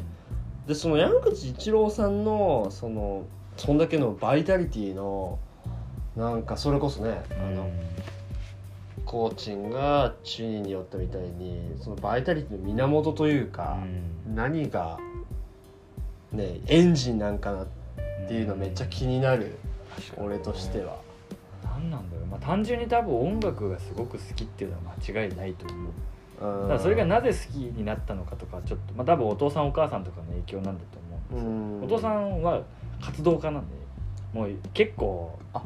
Speaker 2: でその山口一郎さんのそのそんだけのバイタリティのなんかそれこそね、あのコーチンがチュニによったみたいにそのバイタリティの源というか、何がねエンジンなんかなっていうのめっちゃ気になる、俺としては。
Speaker 3: 何なんだろう、まあ、単純に多分音楽がすごく好きっていうのは間違いないと思う。だからそれがなぜ好きになったのかとかちょっと、まあ、多分お父さんお母さんとかの影響なんだと思うんですお父さんは活動家なんでもう結構
Speaker 2: あ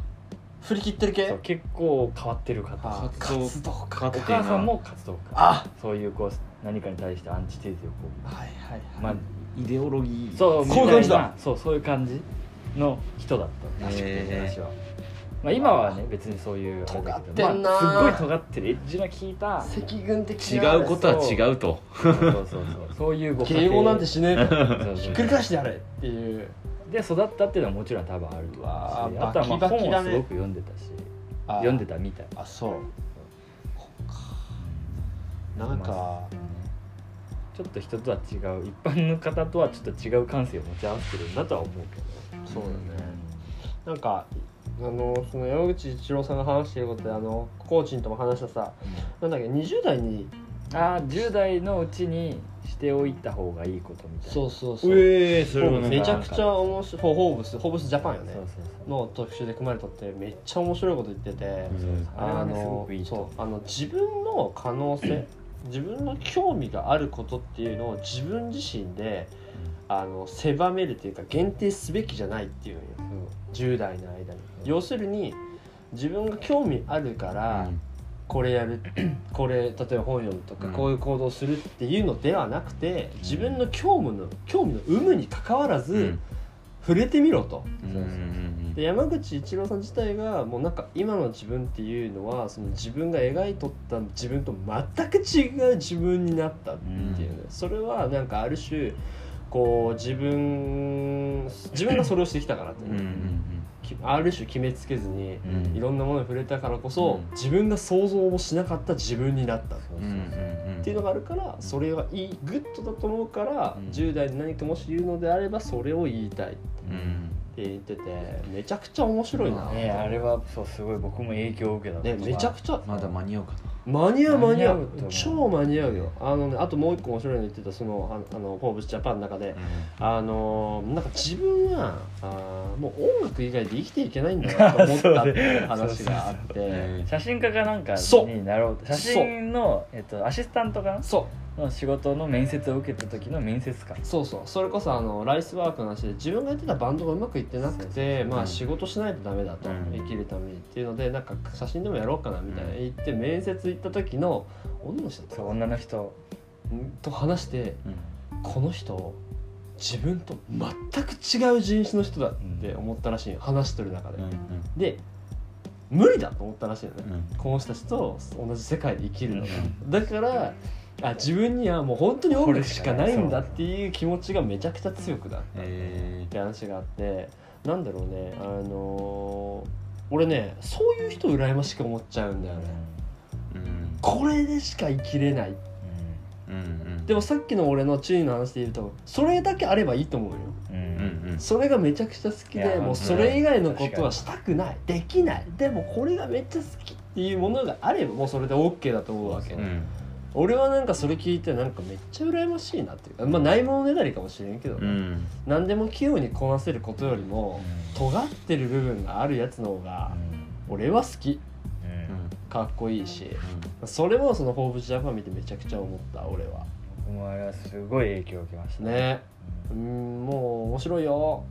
Speaker 2: 振り切ってる系？
Speaker 3: 結構変わってる方。
Speaker 2: 活動家。お
Speaker 3: 母さんも活動家。あ。そういうこう何かに対してアンチテーゼをこ
Speaker 2: うはいはい、
Speaker 1: まあ、イデオロギー。
Speaker 3: そうこういう感じだそうそういう感じの人だった。らしくて私は。まあ、今はね別にそういう
Speaker 2: 尖ってんな、
Speaker 3: まあ、すごい尖ってるエッジの効いた
Speaker 2: 赤軍的
Speaker 1: 違うことは違うと
Speaker 3: そうそうそうそう。そういう
Speaker 2: ご敬語なんてしねえとひっくり返してやれっていう。
Speaker 3: で育ったっていうのはもちろん多分あると思うしあとはまあ本をすごく読んでたし読んでたみたい。
Speaker 2: あそう。なんか、
Speaker 3: ちょっと人とは違う一般の方とはちょっと違う感性を持ち合わせてるんだとは思うけ
Speaker 2: ど。そうだね、なんかあのその山口一郎さんが話していることであのコーチンとも話したさ、うん、なんだっけ20代に
Speaker 3: ああ10代のうちにしておいた方がいいことみたいな。
Speaker 2: そうそうそう。
Speaker 1: ええー、それ
Speaker 2: めちゃくちゃ面白いホーブスホーブスジャパンよね。の特集で組まれたってめっちゃ面白いこと言ってて、うん、あのそうあの自分の可能性 自分の興味があることっていうのを自分自身で、あの狭めるというか限定すべきじゃないっていうのよ、うん、10代の間に、要するに自分が興味あるから、これやる これ例えば本読むとか、こういう行動するっていうのではなくて自分の興味の興味の有無にかかわらず、触れてみろと、で山口一郎さん自体がもうなんか今の自分っていうのはその自分が描いとった自分と全く違う自分になったっていう。ね、それはなんかある種こう自分自分がそれをしてきたからってね、ある種決めつけずに、いろんなものに触れたからこそ、自分が想像もしなかった自分になった。っていうのがあるからそれはいいグッドだと思うから、うん、10代で何かもし言うのであればそれを言いたいって言っててめちゃくちゃ面白いな、
Speaker 3: ね、あれはそうすごい僕も影響を受けた、
Speaker 2: ね、めちゃくちゃ
Speaker 1: まだ間に合うかな
Speaker 2: 間に合う間に合う超間に合うよ。あのねあともう一個面白いの言ってたそのあの「フォーブスジャパン」の中で、うん、あのなんか自分はあもう音楽以外で生きていけないんだなと思ったっていう話があって。
Speaker 3: 写真家かなんかになろう。写真の、えっと、アシスタントかな？
Speaker 2: そう
Speaker 3: の仕事の面接を受けた時の面接官。
Speaker 2: そうそう。それこそあのライスワークの話で自分がやってたバンドがうまくいってなくてまあ仕事しないとダメだと、うん、生きるためにっていうのでなんか写真でもやろうかなみたいな。言って面接行った時の女の人
Speaker 3: そう女の人。
Speaker 2: と話して、うん、この人自分と全く違う人種の人だって思ったらしい話してる中で、うんうん、で無理だと思ったらしいよね、うん、この人たちと同じ世界で生きるのが、だからあ自分にはもう本当に音楽しかないんだっていう気持ちがめちゃくちゃ強くなった。って話があって。なんだろうね。あのー、俺ねそういう人羨ましく思っちゃうんだよね、うん、これでしか生きれない、うん。うん、でもさっきの俺の注意の話で言うとそれだけあればいいと思うよ、それがめちゃくちゃ好きでもうそれ以外のことはしたくない。できない。でもこれがめっちゃ好きっていうものがあればもうそれで OK だと思うわけ、うん俺はなんかそれ聞いてなんかめっちゃ羨ましいなっていうかまあないものねだりかもしれんけど、ね、うん、何でも器用にこなせることよりも、うん、尖ってる部分があるやつの方が、俺は好き、かっこいいし、それもその「フォーブジャパン」見てめちゃくちゃ思った俺は。
Speaker 3: 僕もあれはすごい影響を受けました。
Speaker 2: ね。うんもう面白いよ。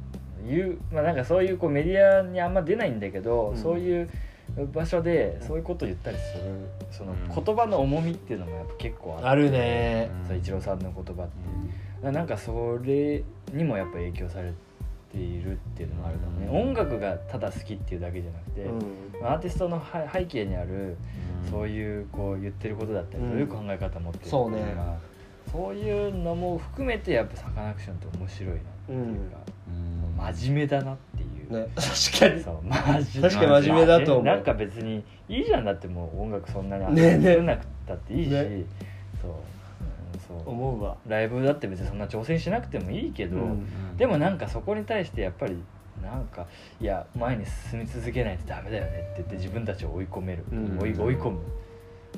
Speaker 3: 言うまあなんかそういうこうメディアにあんま出ないんだけど、そういう場所でそういうことを言ったりするその言葉の重みっていうのもやっぱ結構
Speaker 2: あるね。
Speaker 3: イチローさんの言葉って、なんかそれにもやっぱ影響されているっていうのもあるかもね、音楽がただ好きっていうだけじゃなくて、うん、アーティストの背景にあるそういうこう言ってることだったり、どういう考え方持ってる
Speaker 2: そうね。
Speaker 3: そういうのも含めてやっぱサカナクションって面白いなっていうか、真面目だなっていう
Speaker 2: ね、確かに。
Speaker 3: そう
Speaker 2: 真確かに真面目だと思う、
Speaker 3: なんか別にいいじゃんだってもう音楽そんなに作んなくたっていいし、ね。そう。
Speaker 2: そう。思うわ。
Speaker 3: ライブだって別にそんな挑戦しなくてもいいけど、うんでもなんかそこに対してやっぱりなんかいや前に進み続けないとダメだよねって言って自分たちを追い込める、うん。追い追い込む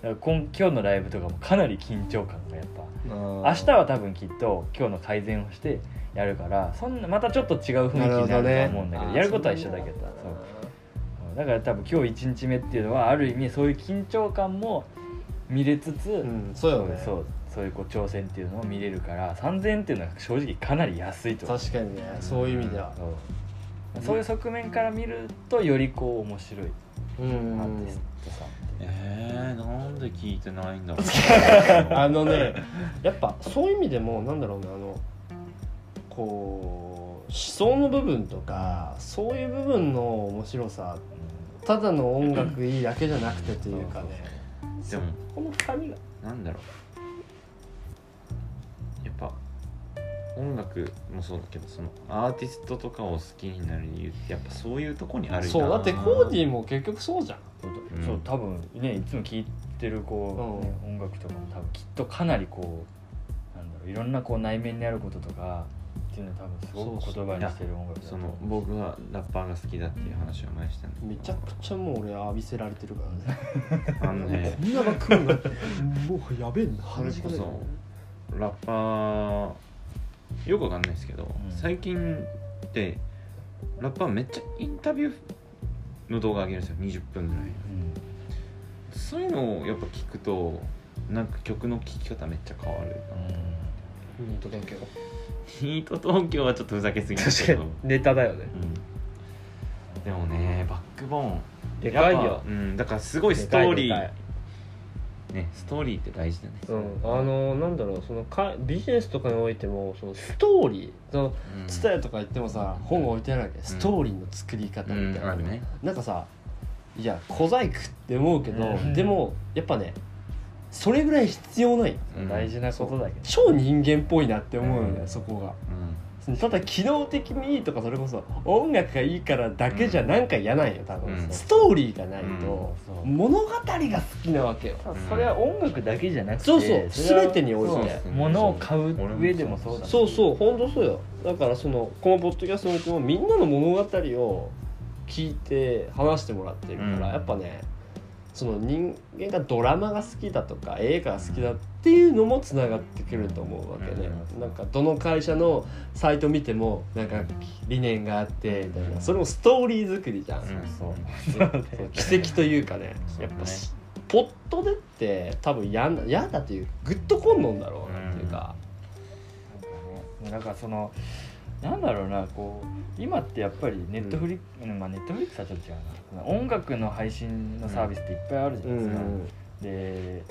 Speaker 3: だから今今日のライブとかもかなり緊張感がやっぱ。明日は多分きっと今日の改善をしてやるからそんなまたちょっと違う雰囲気になるとは思うんだけど、ね、やることは一緒だけどそう。だから多分今日1日目っていうのはある意味そういう緊張感も見れつつ、う
Speaker 2: ん、そうよね。
Speaker 3: そうそういうこう挑戦っていうのを見れるから3000円っていうのは正直かなり安いと
Speaker 2: 確かにねそういう意味では、
Speaker 3: そう。そういう側面から見るとよりこう面白いアーティストさ。ん
Speaker 1: えー、なんで聞いてないんだろう。
Speaker 2: あのねやっぱそういう意味でもなんだろうねあのこう思想の部分とかそういう部分の面白さただの音楽いいだけじゃなくてというかね。
Speaker 1: でも
Speaker 2: この深みが
Speaker 1: なんだろう音楽もそうだけどそのアーティストとかを好きになる理由ってやっぱそういうとこにある
Speaker 2: そうだってコーディも結局そうじゃん、
Speaker 3: うん、そう多分ねいつも聴いてるこう、ね、音楽とかも多分きっとかなりこうなんだろういろんなこう内面にあることとかっていうのは多分すごく言葉にしてる音楽
Speaker 1: その僕はラッパーが好きだっていう話は前したん
Speaker 2: でめちゃくちゃもう俺浴びせられてるから
Speaker 1: ね。あのね
Speaker 2: こんなが来るのもうやべえな。話が
Speaker 1: ラッパーよくわかんないですけど、うん、最近ってラッパーめっちゃインタビューの動画上げるんですよ。20分ぐらい、うん、そういうのをやっぱ聞くとなんか曲の聴き方めっちゃ変わるなと思って、
Speaker 2: うん、本当だけど
Speaker 1: ヒート東京はちょっとふざけすぎ
Speaker 2: 確かに。ネタだよね、
Speaker 1: うん、でもねバックボーン。
Speaker 2: でかいよ、
Speaker 1: うん、だからすごいストーリーねストーリーって大事だね。
Speaker 2: うん、あのなんだろうそのかビジネスとかにおいてもそのストーリーそのツタヤとか言ってもさ、本が置いてあるわけ、ストーリーの作り方みたいな、うんね、なんかさいや小細工って思うけど、でもやっぱねそれぐらい必要ない、
Speaker 3: 大事なことだけど。
Speaker 2: 超人間っぽいなって思うよね、そこが、ただ機能的にいいとかそれこそ音楽がいいからだけじゃなんか嫌なんよ多分、うん、ストーリーがないと、物語が好きなわけよ、
Speaker 3: それは音楽だけじゃなくて
Speaker 2: そうそう。全てにおいて。
Speaker 3: 物を買う上でもそうだ、
Speaker 2: そうそう本当そうよ。だからそのこのポッドキャストにおいてもみんなの物語を聞いて話してもらってるから、やっぱねその人間がドラマが好きだとか映画が好きだっていうのもつながってくると思うわけね、なんかどの会社のサイト見てもなんか理念があってみたいな。それもストーリー作りじゃん、そう。奇跡というかね。やっぱポットでって多分嫌嫌だというグッとこんのんだろうなっていうか、
Speaker 3: なんかそのなんだろうなこう今ってやっぱりネットフリック、うん、まあネットフリックスはちょっと違うな。音楽の配信のサービスっていっぱいあるじゃないですか、うん、で、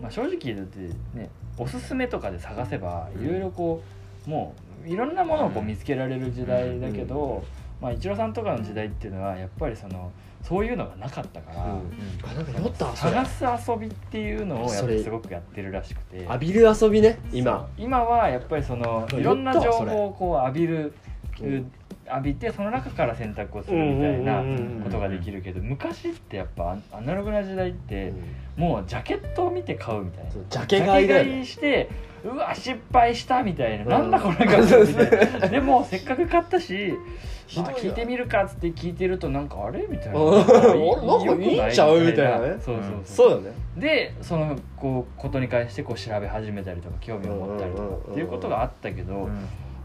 Speaker 3: まあ、正直だってねおすすめとかで探せばいろいろこうもういろんなものをこう見つけられる時代だけど、まあ一郎さんとかの時代っていうのはやっぱりそのそういうのがなかったから、うん、
Speaker 2: あなんか酔った
Speaker 3: 探す遊びっていうのをやっぱすごくやってるらしくて。
Speaker 2: 浴びる遊びね今。
Speaker 3: 今はやっぱりそのいろんな情報をこう浴びる、浴びてその中から選択をするみたいなことができるけど昔ってやっぱアナログな時代って、もうジャケットを見て買うみたいな。
Speaker 2: ジャケ買い
Speaker 3: してうわ失敗したみたいな、うん、なんだこれがみたいな。でもせっかく買ったしまあ、聞いてみるかっつって聞いてるとなんかあれみたいな。なんか
Speaker 2: いいんちゃうみたいなね。
Speaker 3: そうそう
Speaker 2: そうそう。よね。
Speaker 3: でそのこうことに関してこう調べ始めたりとか興味を持ったりとかっていうことがあったけど、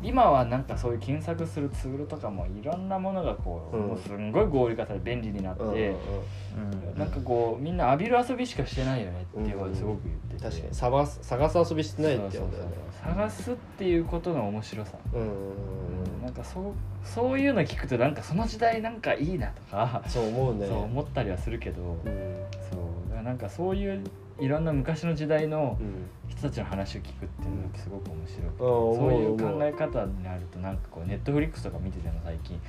Speaker 3: 今はなんかそういう検索するツールとかもいろんなものがこう,、もうすんごい合理化され便利になって、うんなんかこうみんな浴びる遊びしかしてないよねっていうことすごく言ってて、
Speaker 2: 確かに探す探す遊びしてないってだよね。
Speaker 3: 探すっていうことの面白さ、うんなんかそうそういうの聞くとなんかその時代なんかいいなとか
Speaker 2: そう思うね
Speaker 3: そう思ったりはするけど、うん、そうなんかそういういろんな昔の時代の人たちの話を聞くっていうのがすごく面白くて、そういう考え方になるとなんかこうネットフリックスとか見てても最近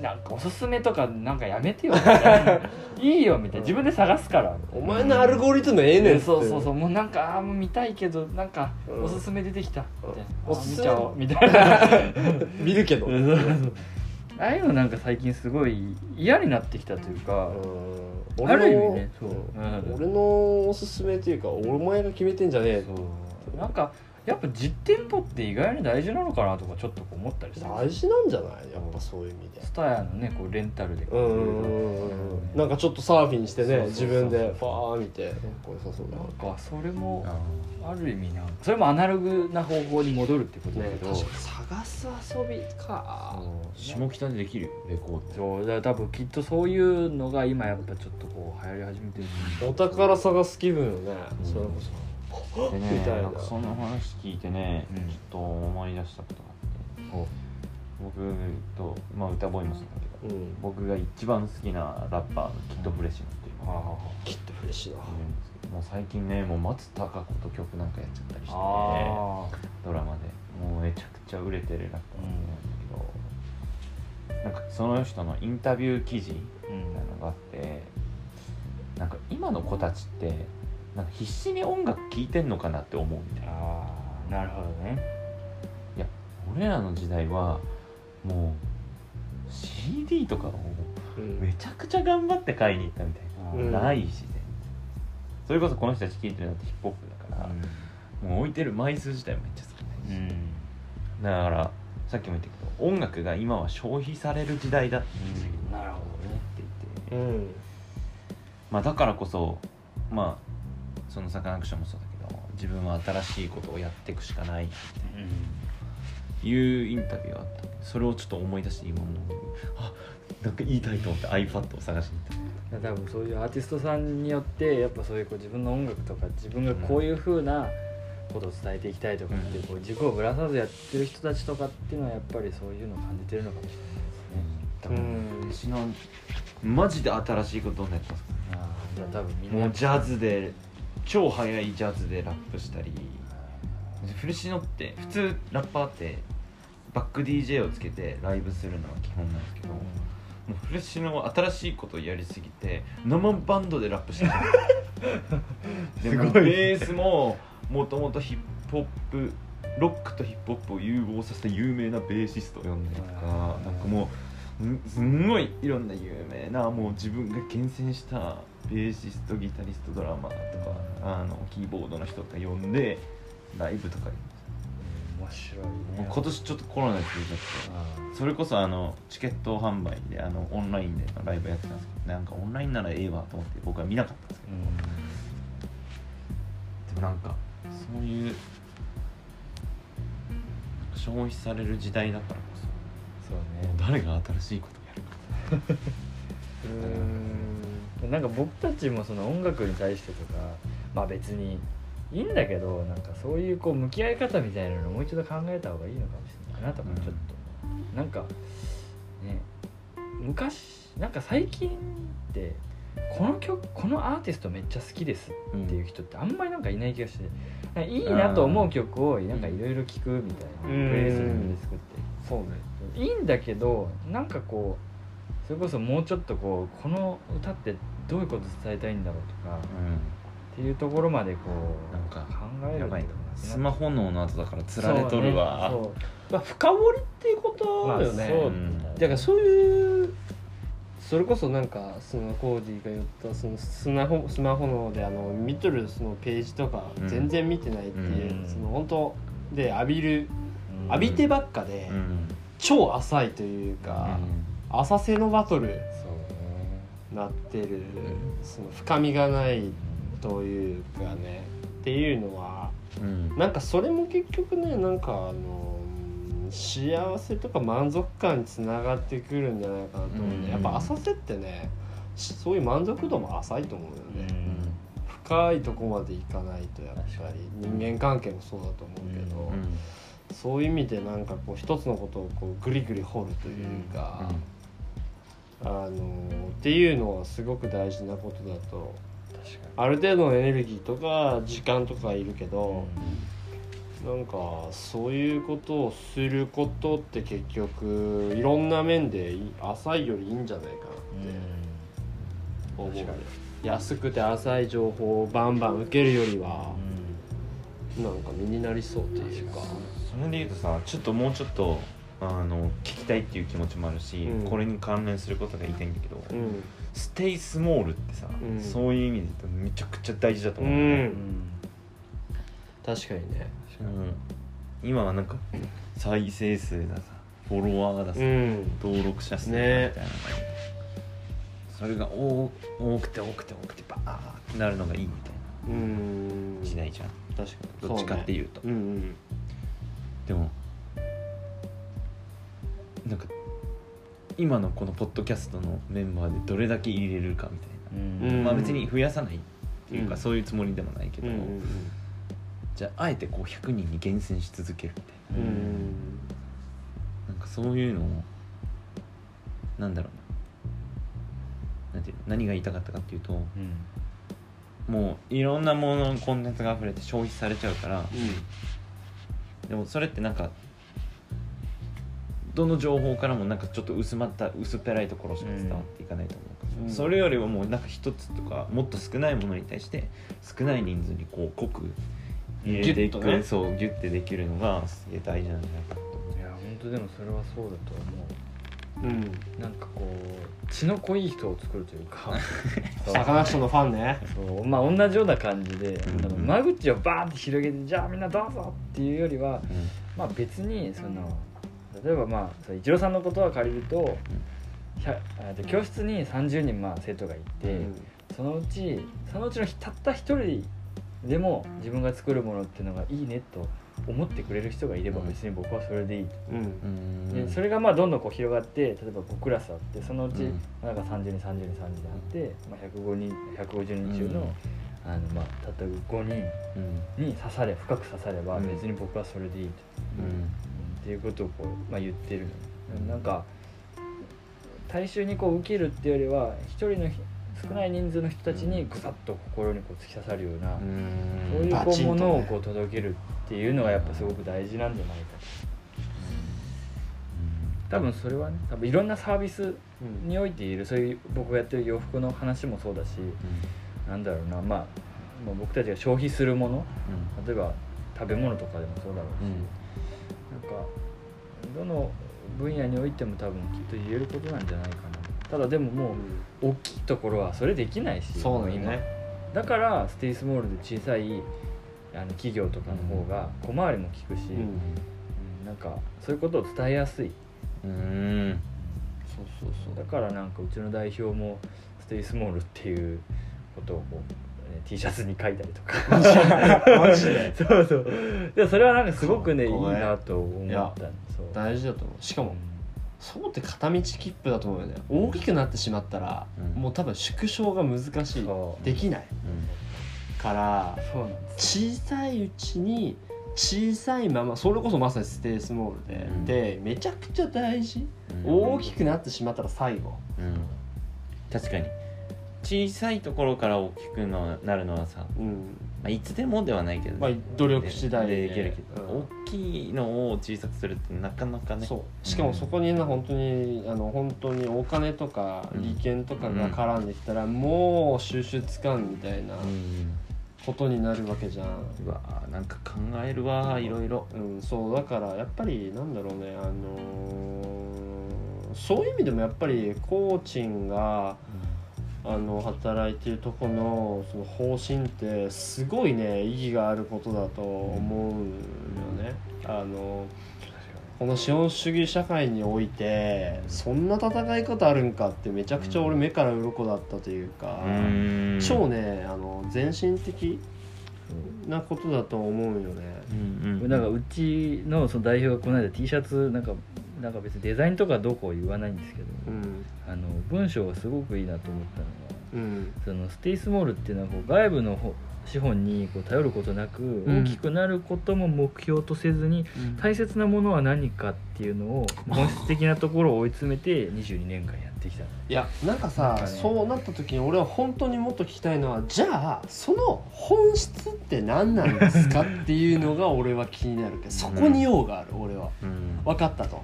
Speaker 3: なんかおすすめとかなんかやめてよみたいな。いいよみたいな。自分で探すから
Speaker 2: お前のアルゴリズムええねん
Speaker 3: そうそうそうもうなんかああもう見たいけどなんかおすすめ出てきた。みたいな、おすすめ。見ちゃおうみたいな。
Speaker 2: 見るけど
Speaker 3: ああいうのなんか最近すごい嫌になってきたというか、ある意味ねそう、
Speaker 2: うん、俺のおすすめっていうかお前が決めてんじゃねえ
Speaker 3: なんかやっぱ実店舗って意外に大事なのかなとかちょっと思ったり
Speaker 2: する大事なんじゃない？やっぱそういう意味で。
Speaker 3: スタヤのねこうレンタルで
Speaker 2: うんなんかちょっとサーフィンしてね自分でファー見てこれさそうだ
Speaker 3: なんかそれもある意味なそれもアナログな方法に戻るってことだけど、ね、
Speaker 2: 探す遊びか。
Speaker 1: 下北でできるレコード。
Speaker 3: そうだから多分きっとそういうのが今やっぱちょっとこう流行り始めてる
Speaker 2: お宝探す気分よね、うん、それこそ
Speaker 1: でねなんかその話聞いてね、うん、ちょっと思い出したことがあって。僕と、まあ、歌ボーイもそうだけど、うん、僕が一番好きなラッパーのキッドフレッシュっていうの
Speaker 2: が、キッドフレッシュだ
Speaker 1: もう最近ねもう松たか子と曲なんかやっちゃったりして、ドラマで。もうめちゃくちゃ売れてるラッパーなんだけど、うん、なんかその人のインタビュー記事みたいなのがあって、うん、なんか今の子たちってなんか必死に音楽聴いてんのかなって思うみたいな。あ
Speaker 3: なるほどね。
Speaker 1: いや俺らの時代はもう CD とかをめちゃくちゃ頑張って買いに行ったみたいな、うん、ないしね。それこそこの人たち聴いてるのってヒップホップだから、うん、もう置いてる枚数自体めっちゃ少ないし、うん、だからさっきも言ったけど音楽が今は消費される時代だって
Speaker 3: なるほどね
Speaker 1: って言って、うん、まあだからこそまあそのサカナクションもそうだけど自分は新しいことをやっていくしかないみたいな、うん、いうインタビューがあったそれをちょっと思い出して今もあなん。か言いたいと思って iPad を探しに
Speaker 3: 行った多分そういうアーティストさん。によってやっぱそういうこう自分の音楽とか自分がこういうふうなことを伝えていきたいとかってこう軸をぶらさずやってる人たちとかっていうのはやっぱりそういうのを感じてるのかもしれないですね。
Speaker 1: うん、私のマジで新しいことどん。なやってますかあじゃあ多分みん。なジャズで超速いジャズでラップしたりフレシノって普通ラッパーってバック DJ をつけてライブするのは基本なんですけど、もうフレッシュの新しいことをやりすぎて生バンドでラップしてる。でもベースももともとヒップホップロックとヒップホップを融合させた有名なベーシストを呼んでとかなんかもうすんごいいろんな有名なもう自分が厳選したベーシストギタリストドラマーとかあのキーボードの人とか呼んでライブとか
Speaker 3: 面白い
Speaker 1: ね。今年ちょっとコロナで続いちゃってそれこそあのチケット販売であのオンラインでのライブやってたんですけどなんかオンラインならええわと思って僕は見なかったんですけど。でもなんかそういう消費される時代だからこそそうね。誰が新しいことをやるか
Speaker 3: うんなんか僕たちもその音楽に対してとかまあ別にいいんだけどなんかそういうこう向き合い方みたいなのをもう一度考えた方がいいのかもしれないなとかちょっと、うん、なんかね昔なんか最近ってこの曲このアーティストめっちゃ好きですっていう人ってあんまりなんかいない気がしていいなと思う曲をなんかいろいろ聴くみたいなプレイリストで作って。
Speaker 2: そうね。
Speaker 3: いいんだけどなんかこうそれこそもうちょっとこうこの歌ってどういうこと伝えたいんだろうとか、っていうところまでこう
Speaker 1: なんか
Speaker 3: 考える
Speaker 1: いスマホの後だからつられとるわ、
Speaker 2: ね、まあ、深掘りっていうことよね、まあ、だからそういうそれこそなんかそのコーディが言ったそのスマホスマホのであの見とるそのページとか全然見てないっていう、うん、その本当で浴びる、うん、浴びてばっかで、うん、超浅いというか、浅瀬のバトルなってる、その深みがないというかねっていうのは、うん、なんかそれも結局ねなんかあの幸せとか満足感につながってくるんじゃないかなと思うん、やっぱ浅瀬ってねそういう満足度も浅いと思うよね、うん、深いとこまでいかないとやっぱり人間関係もそうだと思うけど、そういう意味でなんかこう一つのことをこうグリグリ掘るというか、あのっていうのはすごく大事なことだと。ある程度のエネルギーとか時間とかいるけど、なんかそういうことをすることって結局いろんな面で浅いよりいいんじゃないかなって。思う、安くて浅い情報をバンバン受けるよりは、なんか身になりそうっていうか。
Speaker 1: それで言うとさちょっともうちょっとあの聞きたいっていう気持ちもあるし、うん、これに関連することが言いたいんだけど、うん、ステイスモールってさ、うん、そういう意味で言うとめちゃくちゃ大事だと思う、ね、
Speaker 2: 確かにね。
Speaker 1: 今はなんか再生数ださフォロワーださ、登録者数だみたいな、ね、それが多くて多くて多くてバーってなるのがいいみたいな時代じゃん。
Speaker 2: 確か
Speaker 1: に。どっちかっていうと、ね。うんうん、でもなんか今のこのポッドキャストのメンバーでどれだけ入れるかみたいな、まあ別に増やさないっていうか、そういうつもりでもないけど、じゃああえてこう100人に厳選し続けるみたいな、なんかそういうのをなんだろうな。なんていう何が言いたかったかっていうと、もういろんなものコンテンツが溢れて消費されちゃうから、でもそれってなんかどの情報からもなんかちょっと薄まった薄っぺらいところしか伝わっていかないと思うから、うん、それよりはもうなんか一つとかもっと少ないものに対して少ない人数にこう濃く入れていく、ね、そうギュッてできるのがすげえ大事なんじゃないかと
Speaker 3: いや本当でもそれはそうだと思う。うん、なんかこう血の濃い人を作るというか。
Speaker 2: サカナクションのファンね。
Speaker 3: そうまあ同じような感じで、うん、間口をバーンって広げてじゃあみんなどうぞっていうよりは、うん、まあ別にその、例えばまあイチローさんのことは借りると、うん、教室に30人まあ生徒がいて、うん、そのうちそのうちのたった一人でも自分が作るものっていうのがいいねと思ってくれる人がいれば別に僕はそれでいいと、うん、でそれがまあどんどんこう広がって例えば5クラスあってそのうちなんか30人30人30人あって、まあ、105人150人中の,、あのまあたった5人に刺され深く刺されば別に僕はそれでいいと。っていうことをこう、まあ、言ってるのなんか大衆にこう受けるっていうよりは一人の少ない人数の人たちにぐさっと心にこう突き刺さるようなそういうこうものをこう届けるっていうのがやっぱすごく大事なんじゃないか多分それはね多分いろんなサービスにおいているそういう僕がやってる洋服の話もそうだし、うなんだろうなまあ僕たちが消費するもの、例えば食べ物とかでもそうだろうし、なんかどの分野においても多分きっと言えることなんじゃないかな。ただでももう大きいところはそれできないし
Speaker 2: そうだね。
Speaker 3: だからステイスモールで小さいあの企業とかの方が小回りも利くし、うん、なんかそういうことを伝えやすい。うん。そうそうそう。だからなんかうちの代表もステイスモールっていうことをこう T シャツに書いたりとか。マジで？そうそう。でそれはなんかすごくねいい。なと思った
Speaker 2: 大事だと思う。しかも、うん、そうって片道切符だと思うよね。大きくなってしまったら、うん、もう多分縮小が難しい。できない、うん、から小さいうちに小さいままそれこそまさにステイスモールで、でめちゃくちゃ大事、大きくなってしまったら最後、
Speaker 1: 確かに小さいところから大きくのなるのはさ、うん。まあ、いつでもではないけど、
Speaker 2: まあ、努力次第
Speaker 1: で。できるけど、うん、大きいのを小さくするってなかなかね。
Speaker 2: そう。しかもそこにね本当にあの本当にお金とか利権とかが絡んできたら、もう収集つかんみたいな。ことになるわけじゃん。
Speaker 1: うわなんか考えるわいろいろ。
Speaker 2: うん。そうだからやっぱりなんだろうねあのー、そういう意味でもやっぱりコーチンが、あの働いてるとこのその方針ってすごいね意義があることだと思うよね。あのこの資本主義社会においてそんな戦い方あるんかってめちゃくちゃ俺目から鱗だったというか、超ねあの全身的なことだと思うよね。
Speaker 3: うんうん、なんかうちのその代表がこの間 T シャツなんかなんか別にデザインとかどうこう言わないんですけど、うん、あの文章がすごくいいなと思ったのは、うん、そのステイスモールっていうのはこう外部の資本にこう頼ることなく、大きくなることも目標とせずに、大切なものは何かっていうのを 本質的なところを追い詰めて22年間やってきた。い
Speaker 2: やなんかさ、ね、そうなった時に俺は本当にもっと聞きたいのはじゃあその本質って何なんですかっていうのが俺は気になるけどそこに用がある俺は、うん、分かったと。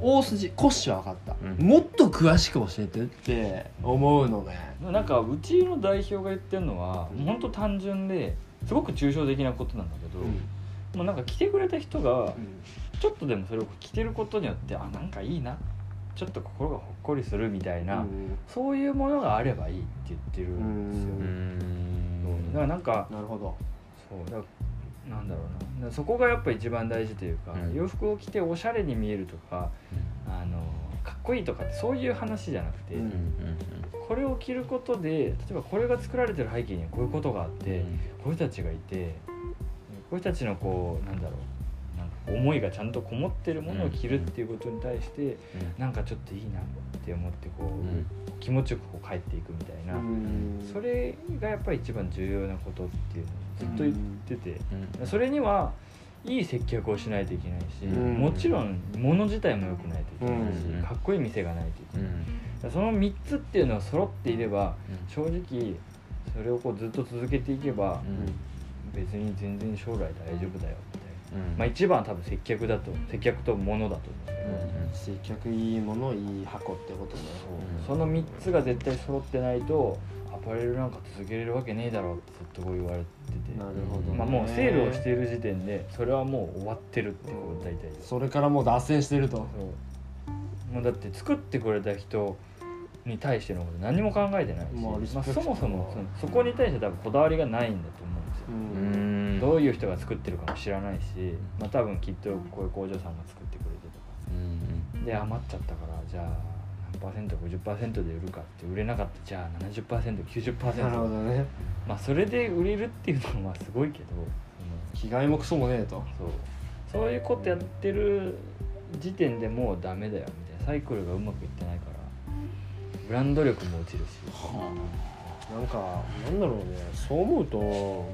Speaker 2: 大筋骨子は分かった、うん、もっと詳しく教えてって思うのね
Speaker 3: なんかうちの代表が言ってるのは、うん、本当単純ですごく抽象的なことなんだけど、うん、もうなんか来てくれた人がちょっとでもそれを着てることによってあなんかいいな。ちょっと心がほっこりするみたいな、うん、そういうものがあればいいって言ってるんですよ。だからなんか
Speaker 2: なるほど。
Speaker 3: そう。だなんだろうな。そこがやっぱ一番大事というか、うん、洋服を着ておしゃれに見えるとか、うん、あのかっこいいとかってそういう話じゃなくて、うん、これを着ることで例えばこれが作られてる背景にはこういうことがあって、こういう人たちがいてこういう人たちのこうなんだろうなんか思いがちゃんとこもってるものを着るっていうことに対して、うん、なんかちょっといいなって思ってこう、気持ちよくこう帰っていくみたいな、それがやっぱり一番重要なことっていうのずっと言ってて、それにはいい接客をしないといけないし、もちろん物自体も良くないといけないし、かっこいい店がないといけない、その3つっていうのは揃っていれば、正直それをこうずっと続けていけば、別に全然将来大丈夫だよみたいな、まあ一番は多分接客だと接客と物だと思うけ
Speaker 2: ど、接客いいものいい箱ってことだよ、
Speaker 3: その3つが絶対揃ってないとアパレルなんか続けれるわけねえだろってずっとこう言われてて。
Speaker 2: なるほど、
Speaker 3: まあ、もうセールをしている時点でそれはもう終わってるってこと大体
Speaker 2: それからもう脱線してると。
Speaker 3: もうだって作ってくれた人に対してのこと何も考えてないし、まあ、そもそもそそこに対して多分こだわりがないんだと思うんですよ、うどういう人が作ってるかも知らないし、まあ、多分きっとこういう工場さんが作ってくれてとか、で余っちゃったからじゃあパーセント50%で売るかって売れなかったじゃあ 70%90%
Speaker 2: なるほどね。
Speaker 3: まあそれで売れるっていうのはまあすごいけど
Speaker 2: 着替えもクソもねえと。
Speaker 3: そう。そういうことやってる時点でもうダメだよみたいな。サイクルがうまくいってないからブランド力も落ちるし、は
Speaker 2: あ、なんかなんだろうね。そう思うと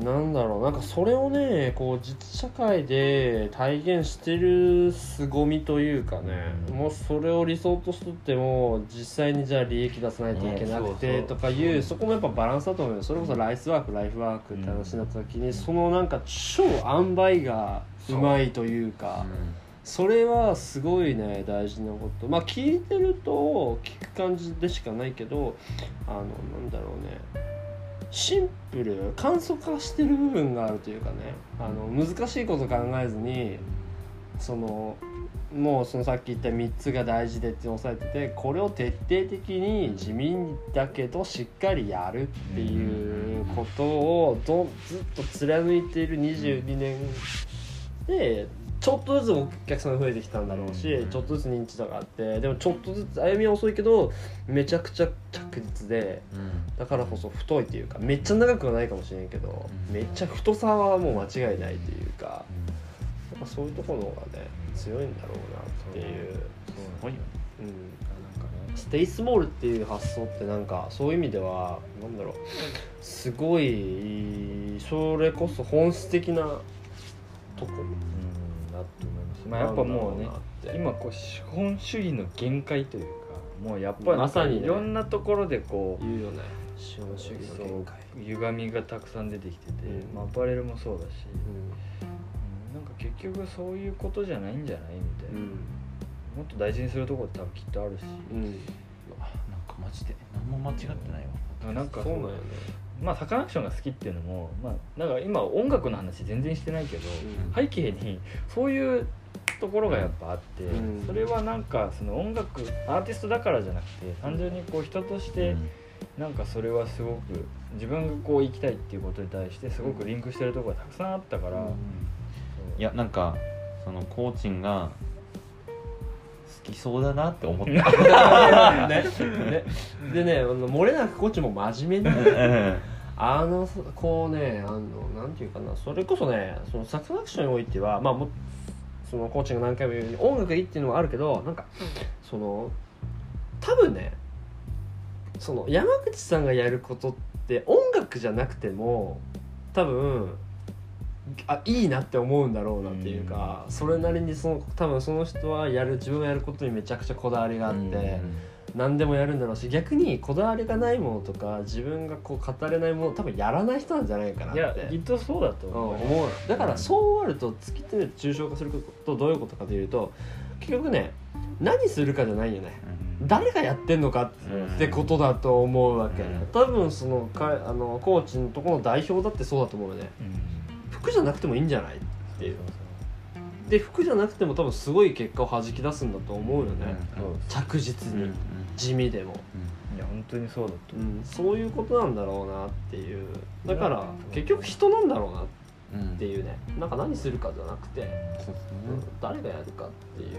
Speaker 2: なんだろうなんかそれをねこう実社会で体現してる凄みというかね、うん、もうそれを理想としとっても実際にじゃあ利益出さないといけなくてとかいうそこもやっぱバランスだと思うよ。それこそライスワークライフワークって話になった時に、そのなんか超塩梅がうまいというか。それはすごいね大事なこと。まあ聞いてると聞く感じでしかないけどあのなんだろうねシンプル簡素化してる部分があるというかねあの難しいこと考えずにそのもうそのさっき言った3つが大事でって押さえててこれを徹底的に地味だけどしっかりやるっていうことをどずっと貫いている22年でちょっとずつお客さんが増えてきたんだろうし、うん、ちょっとずつ認知度があってでもちょっとずつ歩みは遅いけどめちゃくちゃ着実で、うん、だからこそ太いっていうかめっちゃ長くはないかもしれんけど、うん、めっちゃ太さはもう間違いないというか、やっぱそういうところの方がね強いんだろうなっていう。そうよねうんステイスモールっていう発想ってなんかそういう意味ではなんだろうすごいそれこそ本質的なとこ、
Speaker 3: と思います。まあ、やっぱもうね今こう資本主義の限界というかもうやっぱりまさに、いろんなところでこ
Speaker 2: う言うよね。資本主義の限界
Speaker 3: 歪みがたくさん出てきてて、うん、まあ、アパレルもそうだし、うん、なんか結局そういうことじゃないんじゃないみたいな、うん、もっと大事にするとこって多分きっとあるし、うん、なん
Speaker 1: かマジで何も間違ってない
Speaker 3: わ。なんかそうなんよねまあサカナクションが好きっていうのもまあなんか今音楽の話全然してないけど、背景にそういうところがやっぱあって、それはなんかその音楽アーティストだからじゃなくて単純にこう人として、なんかそれはすごく自分がこう生きたいっていうことに対してすごくリンクしてるところがたくさんあったから、うん、
Speaker 1: いやなんかそのコーチンが好きそうだなって思った。
Speaker 2: ね。ね、でねあの漏れなくコーチも真面目に あのこうねあのなんていうかなそれこそねそのサクナクションにおいてはまあもそのコーチが何回も言うように音楽がいいっていうのはあるけどなんかその多分ねその山口さんがやることって音楽じゃなくても多分あいいなって思うんだろうなっていうか、それなりにその多分その人はやる自分がやることにめちゃくちゃこだわりがあって、何でもやるんだろうし逆にこだわりがないものとか自分がこう語れないもの多分やらない人なんじゃないかなって。いや
Speaker 3: きっとそうだと思う,、
Speaker 2: 思う。だからそうあると突き詰めて抽象化することどういうことかというと結局ね何するかじゃないよね、誰がやってんのかってことだと思うわけ、多分そのかあのコーチのところの代表だってそうだと思うよね、服じゃなくてもいいんじゃない？っていう。で服じゃなくても多分すごい結果をはじき出すんだと思うよね、着実に、地味でも、
Speaker 3: いや本当にそうだと、
Speaker 2: う。ん、そういうことなんだろうなっていう。だから結局人なんだろうなっていうね、うん、なんか何するかじゃなくて、そう誰がやるかっていう、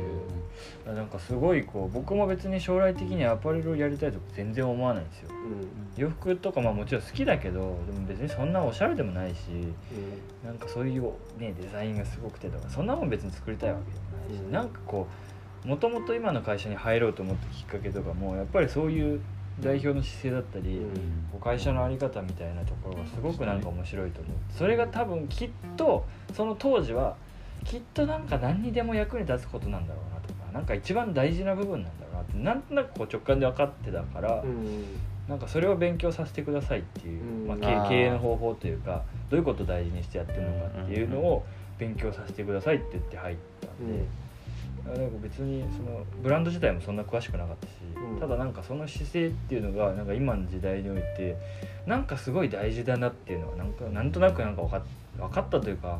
Speaker 3: うん、なんかすごいこう僕も別に将来的にアパレルをやりたいとか全然思わないんですよ、うん、洋服とかまあもちろん好きだけどでも別にそんなおしゃれでもないし、うん、なんかそういうねデザインがすごくてとかそんなもん別に作りたいわけでもないし、うん、なんかこうもともと今の会社に入ろうと思ったきっかけとかもやっぱりそういう代表の姿勢だったり、うん、会社の在り方みたいなところがすごくなんか面白いと思う。それが多分きっとその当時はきっとなんか何にでも役に立つことなんだろうなとかなんか一番大事な部分なんだろうなってなんとなくこう直感で分かってたから、うん、なんかそれを勉強させてくださいっていう、まあ、経営の方法というかどういうことを大事にしてやってるのかっていうのを勉強させてくださいって言って入ったんで。なんか別にそのブランド自体もそんな詳しくなかったし、うん、ただなんかその姿勢っていうのがなんか今の時代においてなんかすごい大事だなっていうのはなんかなんとなくなんか分か分かったというか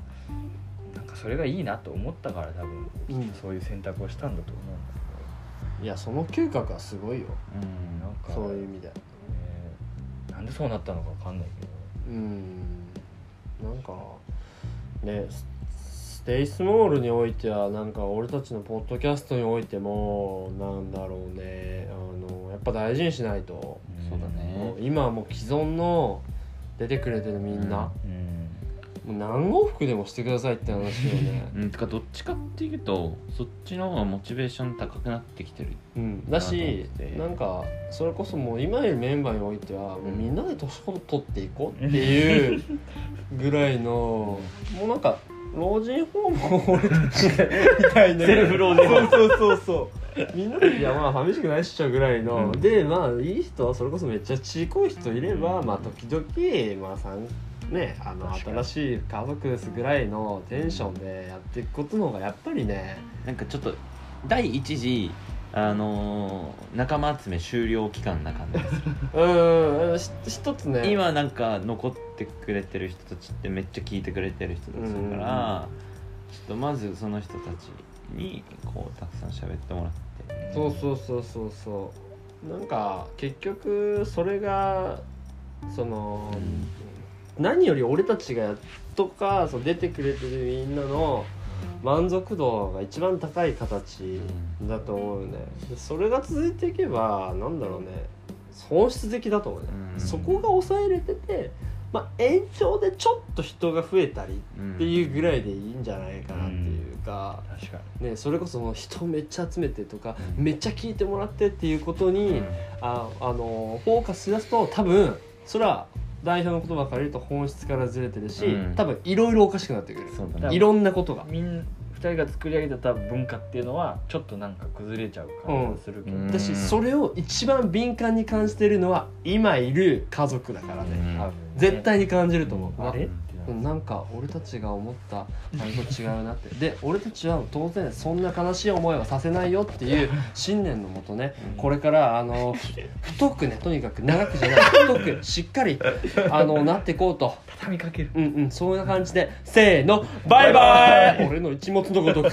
Speaker 3: なんかそれがいいなと思ったから多分、うん、そういう選択をしたんだと思うんだ
Speaker 2: けど。いやその嗅覚はすごいよ、うん、なんかそういう意味で、
Speaker 3: えー、なんでそうなったのか分かんないけど。うん。
Speaker 2: なんかねテイスモールにおいてはなんか俺たちのポッドキャストにおいてもなんだろうね。あのやっぱ大事にしないと、
Speaker 1: そうだね。
Speaker 2: 今はもう既存の出てくれてるみんな、うん、もう何往復でもしてくださいって話よね。
Speaker 1: うん。てかどっちかっていうとそっちの方がモチベーション高くなってきてる。
Speaker 2: うん。だしなんかそれこそもう今いるメンバーにおいてはもうみんなで年ほど取っていこうっていうぐらいのもうなんか老人ホームを俺たちみたいなセルフ老人ホーム。そうそうそう。そうみんなでいやまあ寂しくないっしょぐらいの、うん、でまあいい人はそれこそめっちゃちいこい人いれば、うん、まあ時々まあさんねあの新しい家族ですぐらいのテンションでやっていくことの方がやっぱりね。
Speaker 1: なんかちょっと第一次あのー、仲間集め終了期間な感じです。
Speaker 2: うん一つね。
Speaker 1: 今なんか残ってくれてる人たちってめっちゃ聞いてくれてる人たちだから、ちょっとまずその人たちにこうたくさん喋ってもらって。
Speaker 2: そうそうそうそうそう。なんか結局それがその、うん、何より俺たちがやっとかそう出てくれてるみんなの満足度が一番高い形だと思うよね、でそれが続いていけばなんだろうね。本質的だと思うね、うん、そこが抑えれててまあ延長でちょっと人が増えたりっていうぐらいでいいんじゃないかなっていうか,、ね、それこそ人めっちゃ集めてとか、めっちゃ聞いてもらってっていうことに、ああのフォーカスしだすと多分それは代表の言葉から言うと本質からずれてるし、うん、多分いろいろおかしくなってくる、ね、いろんなことが。
Speaker 3: みん普人が作り上げた文化っていうのはちょっとなんか崩れちゃう感じがするけど、
Speaker 1: うん。
Speaker 2: 私それを一番敏感に感じてるのは今いる家族だからね、
Speaker 1: うん。
Speaker 2: 絶対に感じると思う、
Speaker 3: あれ？
Speaker 2: うんなんか俺たちが思ったあれと違うなって。で俺たちは当然そんな悲しい思いはさせないよっていう 信念のもとねこれからあの 太くねとにかく。長くじゃない。太くしっかりあの なっていこうと。
Speaker 3: 畳みかける。
Speaker 2: うんうんそんな感じでせーのバイバイ。俺の一物のごとく